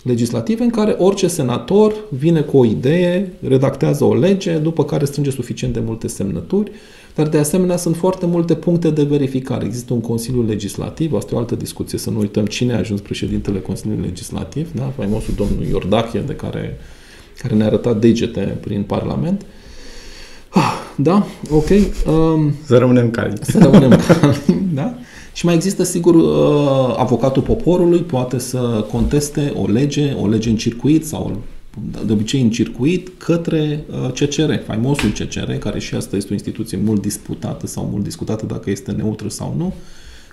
legislative în care orice senator vine cu o idee, redactează o lege, după care strânge suficient de multe semnături, dar de asemenea sunt foarte multe puncte de verificare. Există un Consiliu Legislativ, asta e o altă discuție, să nu uităm cine a ajuns președintele Consiliului Legislativ, da? faimosul domnul Iordachie, de care, care ne-a arătat degete prin Parlament, uh, da, ok. Um, să rămânem calmi. Să rămânem calmi, da? Și mai există, sigur, uh, avocatul poporului poate să conteste o lege, o lege în circuit sau de obicei în circuit către uh, CCR, faimosul CCR, care și asta este o instituție mult disputată sau mult discutată dacă este neutră sau nu,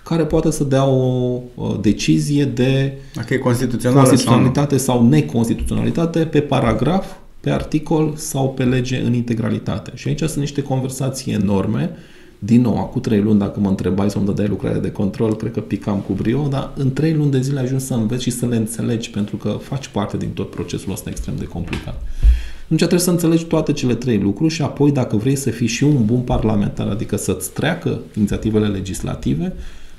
care poate să dea o decizie de dacă e constituționalitate sau, sau neconstituționalitate pe paragraf pe articol sau pe lege în integralitate. Și aici sunt niște conversații enorme Din nou, acum trei luni, dacă mă întrebai să-mi dădeai lucrare de control, cred că picam cu brio, dar în trei luni de zile ajungi să înveți și să le înțelegi, pentru că faci parte din tot procesul ăsta extrem de complicat. Atunci trebuie să înțelegi toate cele trei lucruri și apoi, dacă vrei să fii și un bun parlamentar, adică să-ți treacă inițiativele legislative,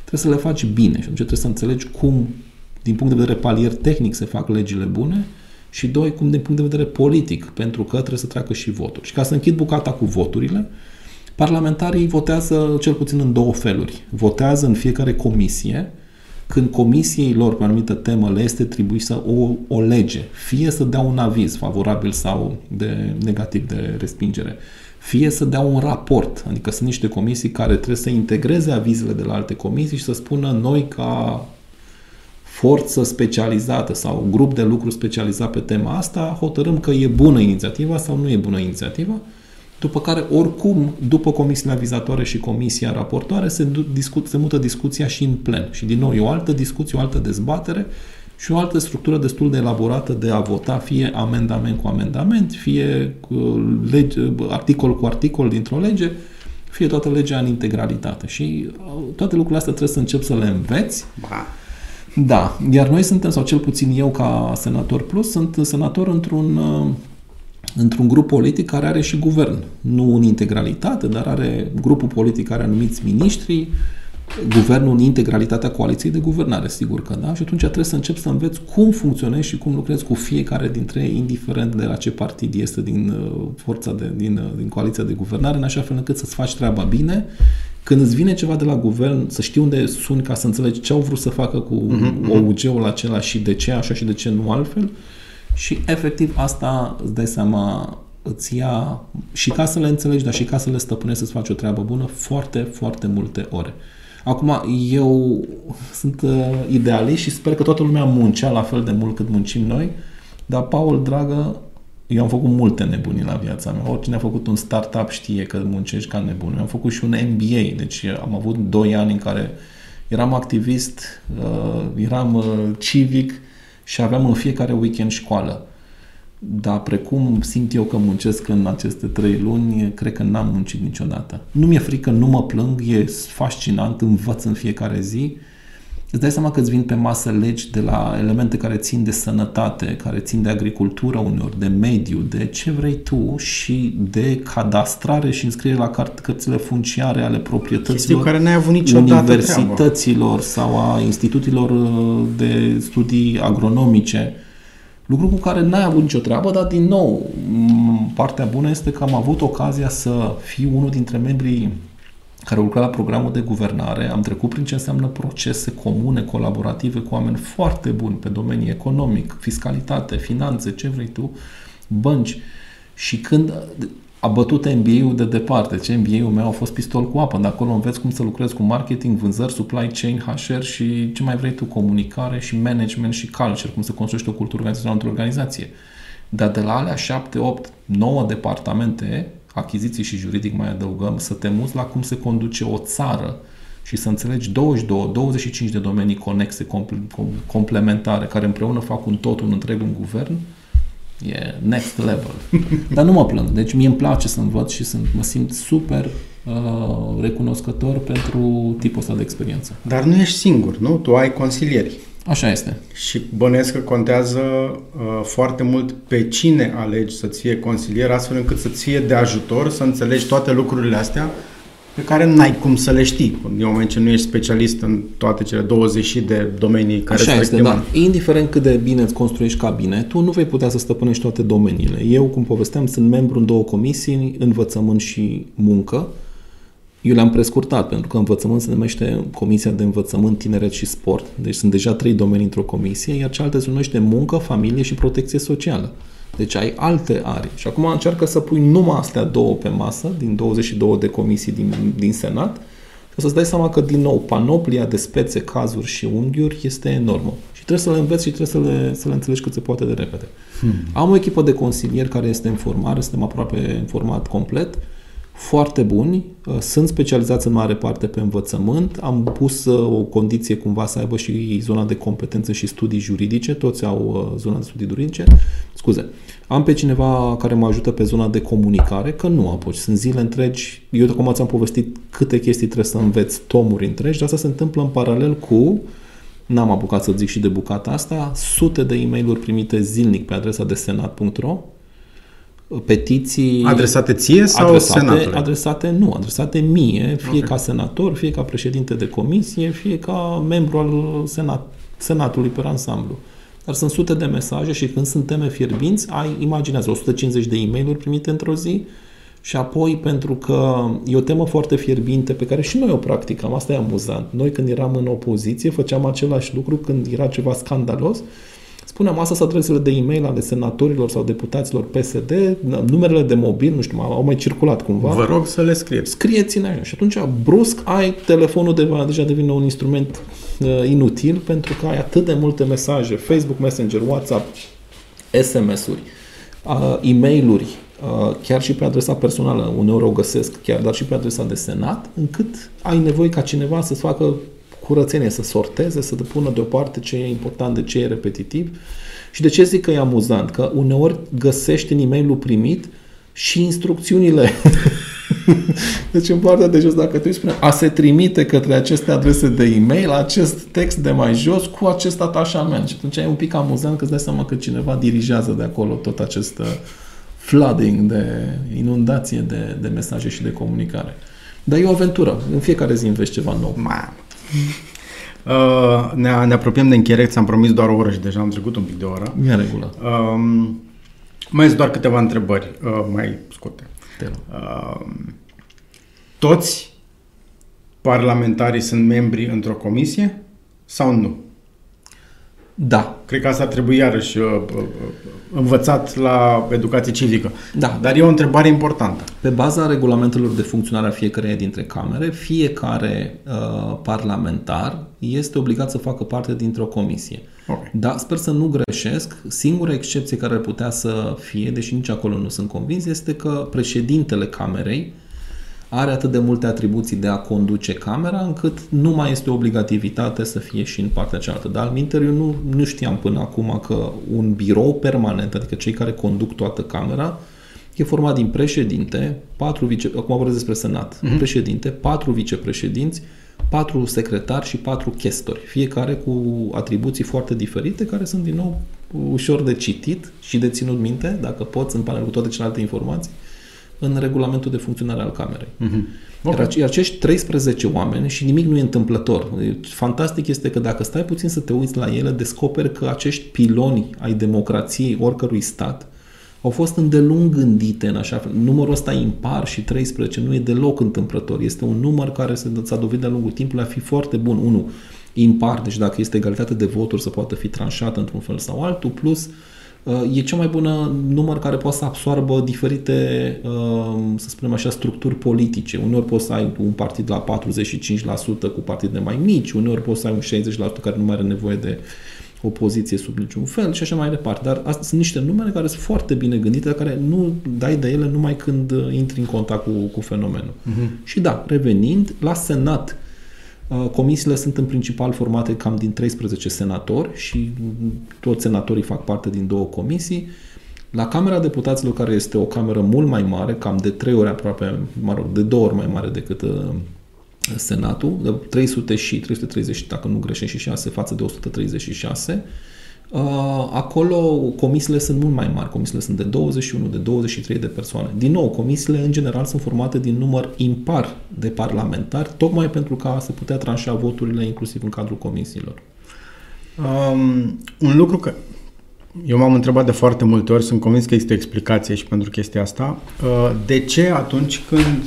trebuie să le faci bine și atunci trebuie să înțelegi cum, din punct de vedere palier tehnic, se fac legile bune și, doi, cum din punct de vedere politic, pentru că trebuie să treacă și voturi. Și ca să închid bucata cu voturile, Parlamentarii votează cel puțin în două feluri. Votează în fiecare comisie, când comisiei lor pe anumită temă le este tribuită o, o lege, fie să dea un aviz favorabil sau de negativ de respingere, fie să dea un raport, adică sunt niște comisii care trebuie să integreze avizele de la alte comisii și să spună noi ca forță specializată sau grup de lucru specializat pe tema asta, hotărâm că e bună inițiativa sau nu e bună inițiativa după care, oricum, după comisiile avizatoare și comisia raportoare, se, discut, se mută discuția și în plen. Și, din nou, e o altă discuție, o altă dezbatere și o altă structură destul de elaborată de a vota fie amendament cu amendament, fie cu lege, articol cu articol dintr-o lege, fie toată legea în integralitate. Și uh, toate lucrurile astea trebuie să încep să le înveți. Ba. Da, iar noi suntem, sau cel puțin eu ca senator plus, sunt senator într-un uh, într-un grup politic care are și guvern. Nu în integralitate, dar are grupul politic care anumiți miniștri, guvernul în integralitatea coaliției de guvernare, sigur că da, și atunci trebuie să începi să înveți cum funcționezi și cum lucrezi cu fiecare dintre ei, indiferent de la ce partid este din uh, forța de, din, uh, din coaliția de guvernare, în așa fel încât să-ți faci treaba bine, când îți vine ceva de la guvern, să știi unde suni ca să înțelegi ce au vrut să facă cu uh-huh. OUG-ul acela și de ce așa și de ce nu altfel, și efectiv asta îți dai seama îți ia și ca să le înțelegi, dar și ca să le stăpânești să-ți faci o treabă bună, foarte, foarte multe ore. Acum, eu sunt uh, idealist și sper că toată lumea muncea la fel de mult cât muncim noi, dar, Paul, dragă, eu am făcut multe nebunii la viața mea. Oricine a făcut un startup știe că muncești ca nebun. Eu am făcut și un MBA, deci am avut 2 ani în care eram activist, uh, eram uh, civic, și aveam în fiecare weekend școală. Dar precum simt eu că muncesc în aceste trei luni, cred că n-am muncit niciodată. Nu mi-e frică, nu mă plâng, e fascinant, învăț în fiecare zi. Îți dai seama că îți vin pe masă legi de la elemente care țin de sănătate, care țin de agricultură uneori, de mediu, de ce vrei tu și de cadastrare și înscriere la cărțile funciare ale proprietăților care n-ai avut niciodată universităților treabă. sau a instituțiilor uh, de studii agronomice. Lucru cu care n-ai avut nicio treabă, dar din nou, partea bună este că am avut ocazia să fiu unul dintre membrii care lucra la programul de guvernare, am trecut prin ce înseamnă procese comune, colaborative cu oameni foarte buni pe domenii economic, fiscalitate, finanțe, ce vrei tu, bănci. Și când a bătut MBA-ul de departe, ce MBA-ul meu a fost pistol cu apă, de acolo înveți cum să lucrezi cu marketing, vânzări, supply chain, HR și ce mai vrei tu, comunicare și management și culture, cum să construiești o cultură organizațională într-o organizație. Dar de la alea 7, 8, 9 departamente achiziții și juridic mai adăugăm, să te muți la cum se conduce o țară și să înțelegi 22-25 de domenii conexe, complementare, care împreună fac un tot, un întreg, un guvern, e next level. Dar nu mă plâng. Deci mie îmi place să învăț și sunt, mă simt super uh, recunoscător pentru tipul ăsta de experiență. Dar nu ești singur, nu? Tu ai consilieri. Așa este. Și bănuiesc că contează uh, foarte mult pe cine alegi să-ți fie consilier, astfel încât să-ți fie de ajutor să înțelegi toate lucrurile astea pe care n-ai cum să le știi, în moment ce nu ești specialist în toate cele 20 de domenii care Așa este, da. Indiferent cât de bine îți construiești tu nu vei putea să stăpânești toate domeniile. Eu, cum povesteam, sunt membru în două comisii, învățământ și muncă, eu le-am prescurtat, pentru că învățământ se numește Comisia de Învățământ, Tineret și Sport. Deci sunt deja trei domenii într-o comisie, iar cealaltă se numește Muncă, Familie și Protecție Socială. Deci ai alte arii. Și acum încearcă să pui numai astea două pe masă, din 22 de comisii din, din Senat, și o să-ți dai seama că, din nou, panoplia de spețe, cazuri și unghiuri este enormă. Și trebuie să le înveți și trebuie să le, să le înțelegi cât se poate de repede. Hmm. Am o echipă de consilieri care este în formare, suntem aproape informat complet, foarte buni, uh, sunt specializați în mare parte pe învățământ, am pus uh, o condiție cumva să aibă și zona de competență și studii juridice, toți au uh, zona de studii juridice, scuze, am pe cineva care mă ajută pe zona de comunicare, că nu apuci, sunt zile întregi, eu acum ți-am povestit câte chestii trebuie să înveți, tomuri întregi, dar asta se întâmplă în paralel cu n-am apucat să zic și de bucata asta, sute de e mail primite zilnic pe adresa de senat.ro, petiții... Adresate ție sau adresate, senatului? Adresate, nu, adresate mie, fie okay. ca senator, fie ca președinte de comisie, fie ca membru al senat, senatului pe ansamblu. Dar sunt sute de mesaje și când sunt teme fierbinți, ai, imaginează, 150 de e mail primite într-o zi și apoi pentru că e o temă foarte fierbinte pe care și noi o practicăm, asta e amuzant. Noi când eram în opoziție făceam același lucru când era ceva scandalos, Spuneam, asta sunt adresele de e-mail ale senatorilor sau deputaților PSD, numerele de mobil, nu știu, au mai circulat cumva. Vă rog să le scrieți. Scrieți-ne așa. Și atunci, brusc, ai telefonul de, deja devine un instrument uh, inutil pentru că ai atât de multe mesaje, Facebook Messenger, WhatsApp, SMS-uri, uh, e-mail-uri, uh, chiar și pe adresa personală, uneori o găsesc chiar, dar și pe adresa de senat, încât ai nevoie ca cineva să-ți facă curățenie, să sorteze, să pună deoparte ce e important de ce e repetitiv. Și de ce zic că e amuzant? Că uneori găsești în e mail primit și instrucțiunile. deci în partea de jos, dacă tu îi spune a se trimite către aceste adrese de e-mail acest text de mai jos cu acest atașament. Și atunci e un pic amuzant că îți dai seama că cineva dirigează de acolo tot acest uh, flooding, de inundație de, de mesaje și de comunicare. Dar e o aventură. În fiecare zi înveți ceva nou. Mamă. Uh, ne, ne apropiem de încheiere, ți-am promis doar o oră și deja am trecut un pic de oră. E regulă. Uh, mai sunt doar câteva întrebări, uh, mai scurte. Uh, toți parlamentarii sunt membri într-o comisie sau nu? Da. Cred că asta ar trebui iarăși uh, uh, învățat la educație civică. Da. Dar e o întrebare importantă. Pe baza regulamentelor de funcționare a fiecăreia dintre camere, fiecare uh, parlamentar este obligat să facă parte dintr-o comisie. Okay. Da, sper să nu greșesc. Singura excepție care ar putea să fie, deși nici acolo nu sunt convins, este că președintele camerei are atât de multe atribuții de a conduce camera, încât nu mai este o obligativitate să fie și în partea cealaltă. Dar al eu nu, nu știam până acum că un birou permanent, adică cei care conduc toată camera, e format din președinte, patru vice, acum vorbesc despre senat, uh-huh. președinte, patru vicepreședinți, patru secretari și patru chestori, fiecare cu atribuții foarte diferite, care sunt din nou ușor de citit și de ținut minte, dacă poți, în panel cu toate celelalte informații, în regulamentul de funcționare al camerei. Uh-huh. Okay. Iar acești 13 oameni, și nimic nu e întâmplător, fantastic este că dacă stai puțin să te uiți la ele, descoperi că acești piloni ai democrației oricărui stat au fost îndelung gândite în așa fel. Numărul ăsta impar și 13 nu e deloc întâmplător. Este un număr care s-a dovedit de-a lungul timpului a fi foarte bun. Unu, impar, deci dacă este egalitate de voturi să poată fi tranșată într-un fel sau altul, plus uh, e cea mai bună număr care poate să absoarbă diferite, uh, să spunem așa, structuri politice. Uneori poți să ai un partid la 45% cu partide mai mici, uneori poți să ai un 60% care nu mai are nevoie de opoziție sub niciun fel și așa mai departe. Dar astea sunt niște numere care sunt foarte bine gândite, care nu dai de ele numai când intri în contact cu, cu fenomenul. Uh-huh. Și da, revenind, la Senat Uh, comisiile sunt în principal formate cam din 13 senatori și toți senatorii fac parte din două comisii. La Camera Deputaților, care este o cameră mult mai mare, cam de trei ori aproape, mă rog, de două ori mai mare decât uh, Senatul, de 300 și 330, dacă nu greșesc, și 6 față de 136, Uh, acolo comisiile sunt mult mai mari, comisiile sunt de 21, de 23 de persoane. Din nou, comisiile în general sunt formate din număr impar de parlamentari, tocmai pentru ca să putea tranșa voturile inclusiv în cadrul comisiilor. Um, un lucru că eu m-am întrebat de foarte multe ori, sunt convins că există o explicație și pentru chestia asta. Uh, de ce atunci când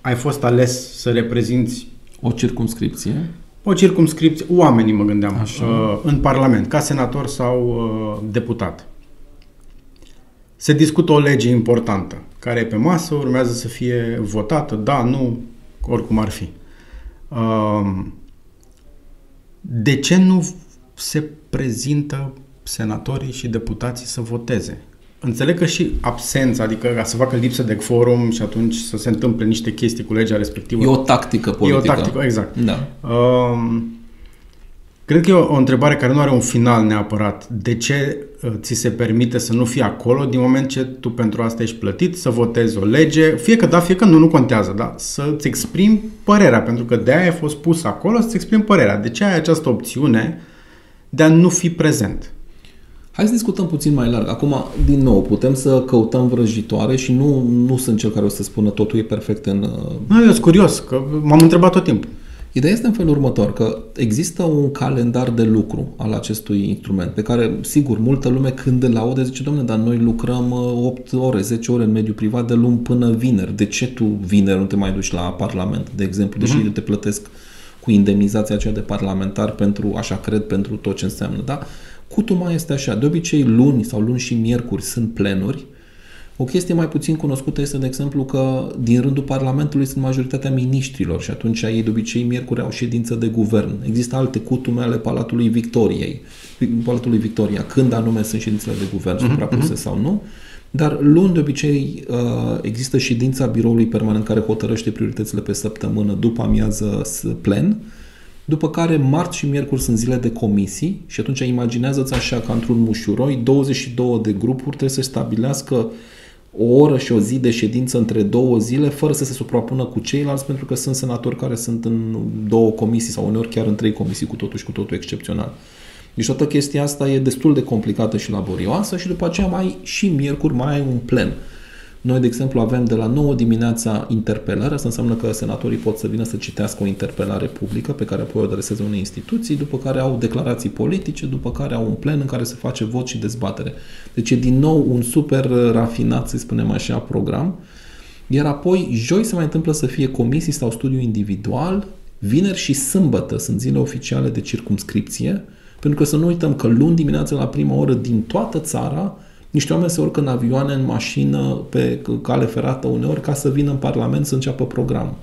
ai fost ales să reprezinți o circumscripție, o circumscripție, oamenii mă gândeam, Așa. Uh, în Parlament, ca senator sau uh, deputat. Se discută o lege importantă, care e pe masă, urmează să fie votată, da, nu, oricum ar fi. Uh, de ce nu se prezintă senatorii și deputații să voteze? Înțeleg că și absența, adică ca să facă lipsă de forum și atunci să se întâmple niște chestii cu legea respectivă. E o tactică politică. E o tactică, exact. Da. Uh, cred că e o, o întrebare care nu are un final neapărat. De ce uh, ți se permite să nu fii acolo din moment ce tu pentru asta ești plătit, să votezi o lege, fie că da, fie că nu, nu contează, da? Să-ți exprimi părerea, pentru că de aia ai fost pus acolo să-ți exprimi părerea. De ce ai această opțiune de a nu fi prezent? Hai să discutăm puțin mai larg. Acum, din nou, putem să căutăm vrăjitoare și nu, nu sunt cel care o să spună totul e perfect în... uh, Nu, eu sunt curios, că m-am întrebat tot timpul. Ideea este în felul următor, că există un calendar de lucru al acestui instrument, pe care, sigur, multă lume când îl aude zice, domnule, dar noi lucrăm uh, 8 ore, 10 ore în mediul privat de luni până vineri. De ce tu vineri nu te mai duci la Parlament, de exemplu, deși mm-hmm. te plătesc cu indemnizația aceea de parlamentar pentru, așa cred, pentru tot ce înseamnă, da? Cutuma este așa, de obicei luni sau luni și miercuri sunt plenuri, o chestie mai puțin cunoscută este, de exemplu, că din rândul Parlamentului sunt majoritatea miniștrilor și atunci ei de obicei miercuri au ședință de guvern. Există alte cutume ale Palatului Victoriei, Palatului Victoria, când anume sunt ședințele de guvern suprapuse sau nu. Dar luni de obicei uh, există ședința biroului permanent care hotărăște prioritățile pe săptămână după amiază s- plen, după care marți și miercuri sunt zile de comisii și atunci imaginează-ți așa ca într-un mușuroi 22 de grupuri trebuie să stabilească o oră și o zi de ședință între două zile fără să se suprapună cu ceilalți pentru că sunt senatori care sunt în două comisii sau uneori chiar în trei comisii cu totul și cu totul excepțional. Deci toată chestia asta e destul de complicată și laborioasă și după aceea mai și miercuri mai ai un plen. Noi, de exemplu, avem de la 9 dimineața interpelare, asta înseamnă că senatorii pot să vină să citească o interpelare publică pe care apoi o adreseze unei instituții, după care au declarații politice, după care au un plen în care se face vot și dezbatere. Deci e din nou un super rafinat, să spunem așa, program. Iar apoi, joi se mai întâmplă să fie comisii sau studiu individual, vineri și sâmbătă sunt zile oficiale de circumscripție, pentru că să nu uităm că luni dimineața la prima oră din toată țara niște oameni se urcă în avioane, în mașină, pe cale ferată uneori, ca să vină în Parlament să înceapă programul.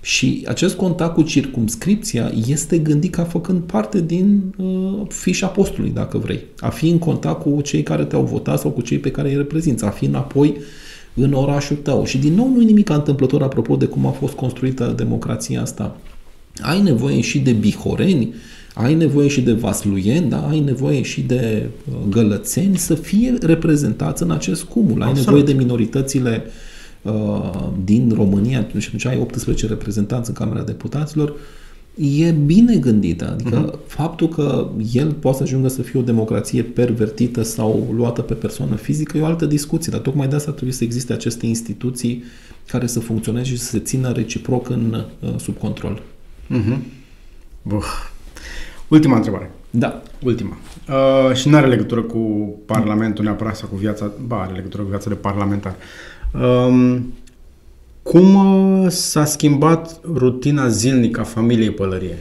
Și acest contact cu circumscripția este gândit ca făcând parte din uh, fișa postului, dacă vrei. A fi în contact cu cei care te-au votat sau cu cei pe care îi reprezinți, a fi înapoi în orașul tău. Și din nou nu e nimic întâmplător apropo de cum a fost construită democrația asta. Ai nevoie și de bihoreni, ai nevoie și de vasluieni, da? ai nevoie și de uh, gălățeni să fie reprezentați în acest cumul. Ai Absolut. nevoie de minoritățile uh, din România și atunci ai 18 reprezentanți în Camera Deputaților. E bine gândită, adică uh-huh. faptul că el poate să ajungă să fie o democrație pervertită sau luată pe persoană fizică e o altă discuție, dar tocmai de asta trebuie să existe aceste instituții care să funcționeze și să se țină reciproc în, uh, sub control. Uh-huh. Buf. Ultima întrebare. Da. Ultima. Uh, și nu are legătură cu Parlamentul neapărat sau cu viața, ba, are legătură cu viața de parlamentar. Um, cum uh, s-a schimbat rutina zilnică a familiei Pălărie?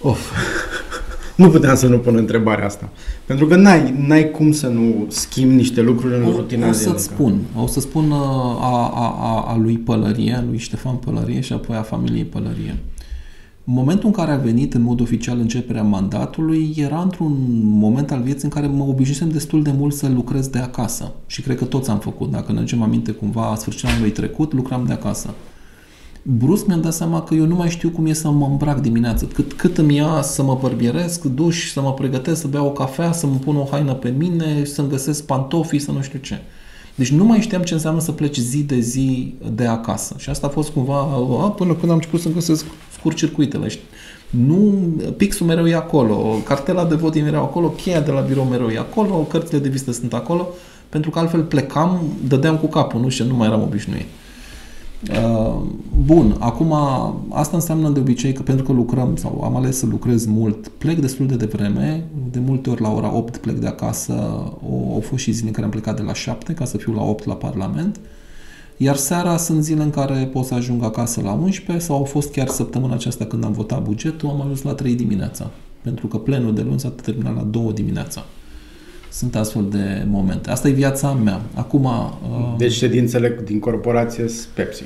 Of. nu puteam să nu pun întrebarea asta. Pentru că n-ai, n-ai cum să nu schimbi niște lucruri în rutina o zilnică. să-ți spun. O să spun uh, a, a, a, a lui Pălărie, a lui Ștefan Pălărie și apoi a familiei Pălărie. În momentul în care a venit în mod oficial începerea mandatului, era într-un moment al vieții în care mă obișnuisem destul de mult să lucrez de acasă. Și cred că toți am făcut. Dacă ne aducem aminte cumva, a sfârșitul anului trecut, lucram de acasă. Brusc mi-am dat seama că eu nu mai știu cum e să mă îmbrac dimineața. Cât, cât îmi ia să mă bărbieresc, duș, să mă pregătesc, să beau o cafea, să mă pun o haină pe mine, să-mi găsesc pantofii, să nu știu ce. Deci nu mai știam ce înseamnă să pleci zi de zi de acasă. Și asta a fost cumva a, până când am început să găsesc scurt-circuitele. Nu, pixul mereu e acolo, cartela de vot e mereu acolo, cheia de la birou mereu e acolo, cărțile de vizită sunt acolo, pentru că altfel plecam, dădeam cu capul, nu știu, nu mai eram obișnuit. Uh, bun, acum asta înseamnă de obicei că pentru că lucrăm sau am ales să lucrez mult, plec destul de devreme, de multe ori la ora 8 plec de acasă, o, au fost și zile în care am plecat de la 7 ca să fiu la 8 la Parlament, iar seara sunt zile în care pot să ajung acasă la 11 sau au fost chiar săptămâna aceasta când am votat bugetul, am ajuns la 3 dimineața, pentru că plenul de luni s-a terminat la 2 dimineața. Sunt astfel de momente. Asta e viața mea. Acum... Uh, Deci ședințele din corporație sunt Pepsi.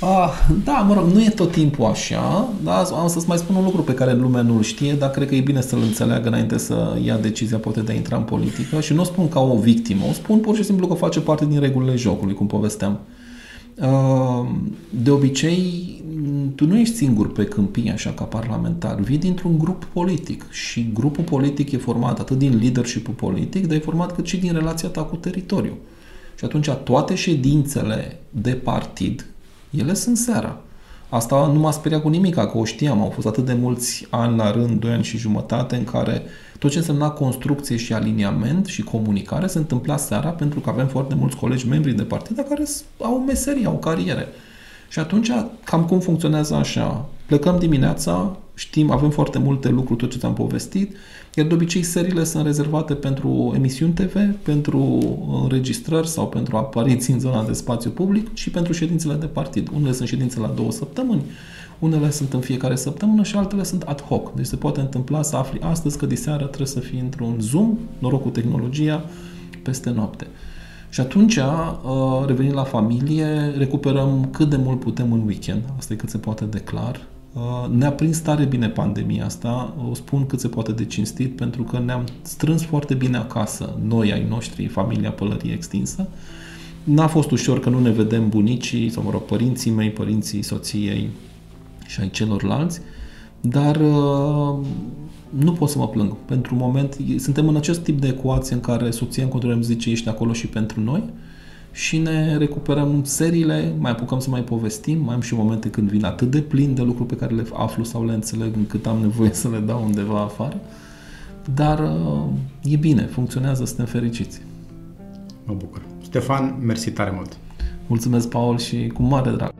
Ah, da, mă rog, nu e tot timpul așa, dar am să-ți mai spun un lucru pe care lumea nu-l știe, dar cred că e bine să-l înțeleagă înainte să ia decizia poate de a intra în politică și nu o spun ca o victimă, o spun pur și simplu că face parte din regulile jocului, cum povesteam. Ah, de obicei, tu nu ești singur pe câmpie așa ca parlamentar, vii dintr-un grup politic și grupul politic e format atât din leadership politic, dar e format cât și din relația ta cu teritoriul. Și atunci toate ședințele de partid, ele sunt seara. Asta nu m-a speriat cu nimic, că o știam. Au fost atât de mulți ani la rând, 2 ani și jumătate, în care tot ce însemna construcție și aliniament și comunicare se întâmpla seara, pentru că avem foarte mulți colegi membri de partid care au meserie, au cariere. Și atunci, cam cum funcționează așa? Plecăm dimineața, știm, avem foarte multe lucruri, tot ce ți-am povestit, iar de obicei serile sunt rezervate pentru emisiuni TV, pentru înregistrări sau pentru apariții în zona de spațiu public și pentru ședințele de partid. Unele sunt ședințe la două săptămâni, unele sunt în fiecare săptămână și altele sunt ad hoc. Deci se poate întâmpla să afli astăzi că diseară trebuie să fii într-un Zoom, noroc cu tehnologia, peste noapte. Și atunci, uh, revenind la familie, recuperăm cât de mult putem în weekend, asta e cât se poate de clar. Uh, ne-a prins tare bine pandemia asta, o spun cât se poate de cinstit, pentru că ne-am strâns foarte bine acasă, noi ai noștri, familia pălărie extinsă. N-a fost ușor că nu ne vedem bunicii, sau mă rog, părinții mei, părinții soției și ai celorlalți, dar uh, nu pot să mă plâng. Pentru moment, suntem în acest tip de ecuație în care soția în continuare zice ești acolo și pentru noi și ne recuperăm seriile, mai apucăm să mai povestim, mai am și momente când vin atât de plin de lucruri pe care le aflu sau le înțeleg încât am nevoie să le dau undeva afară. Dar e bine, funcționează, suntem fericiți. Mă bucur. Ștefan, mersi tare mult! Mulțumesc, Paul, și cu mare drag!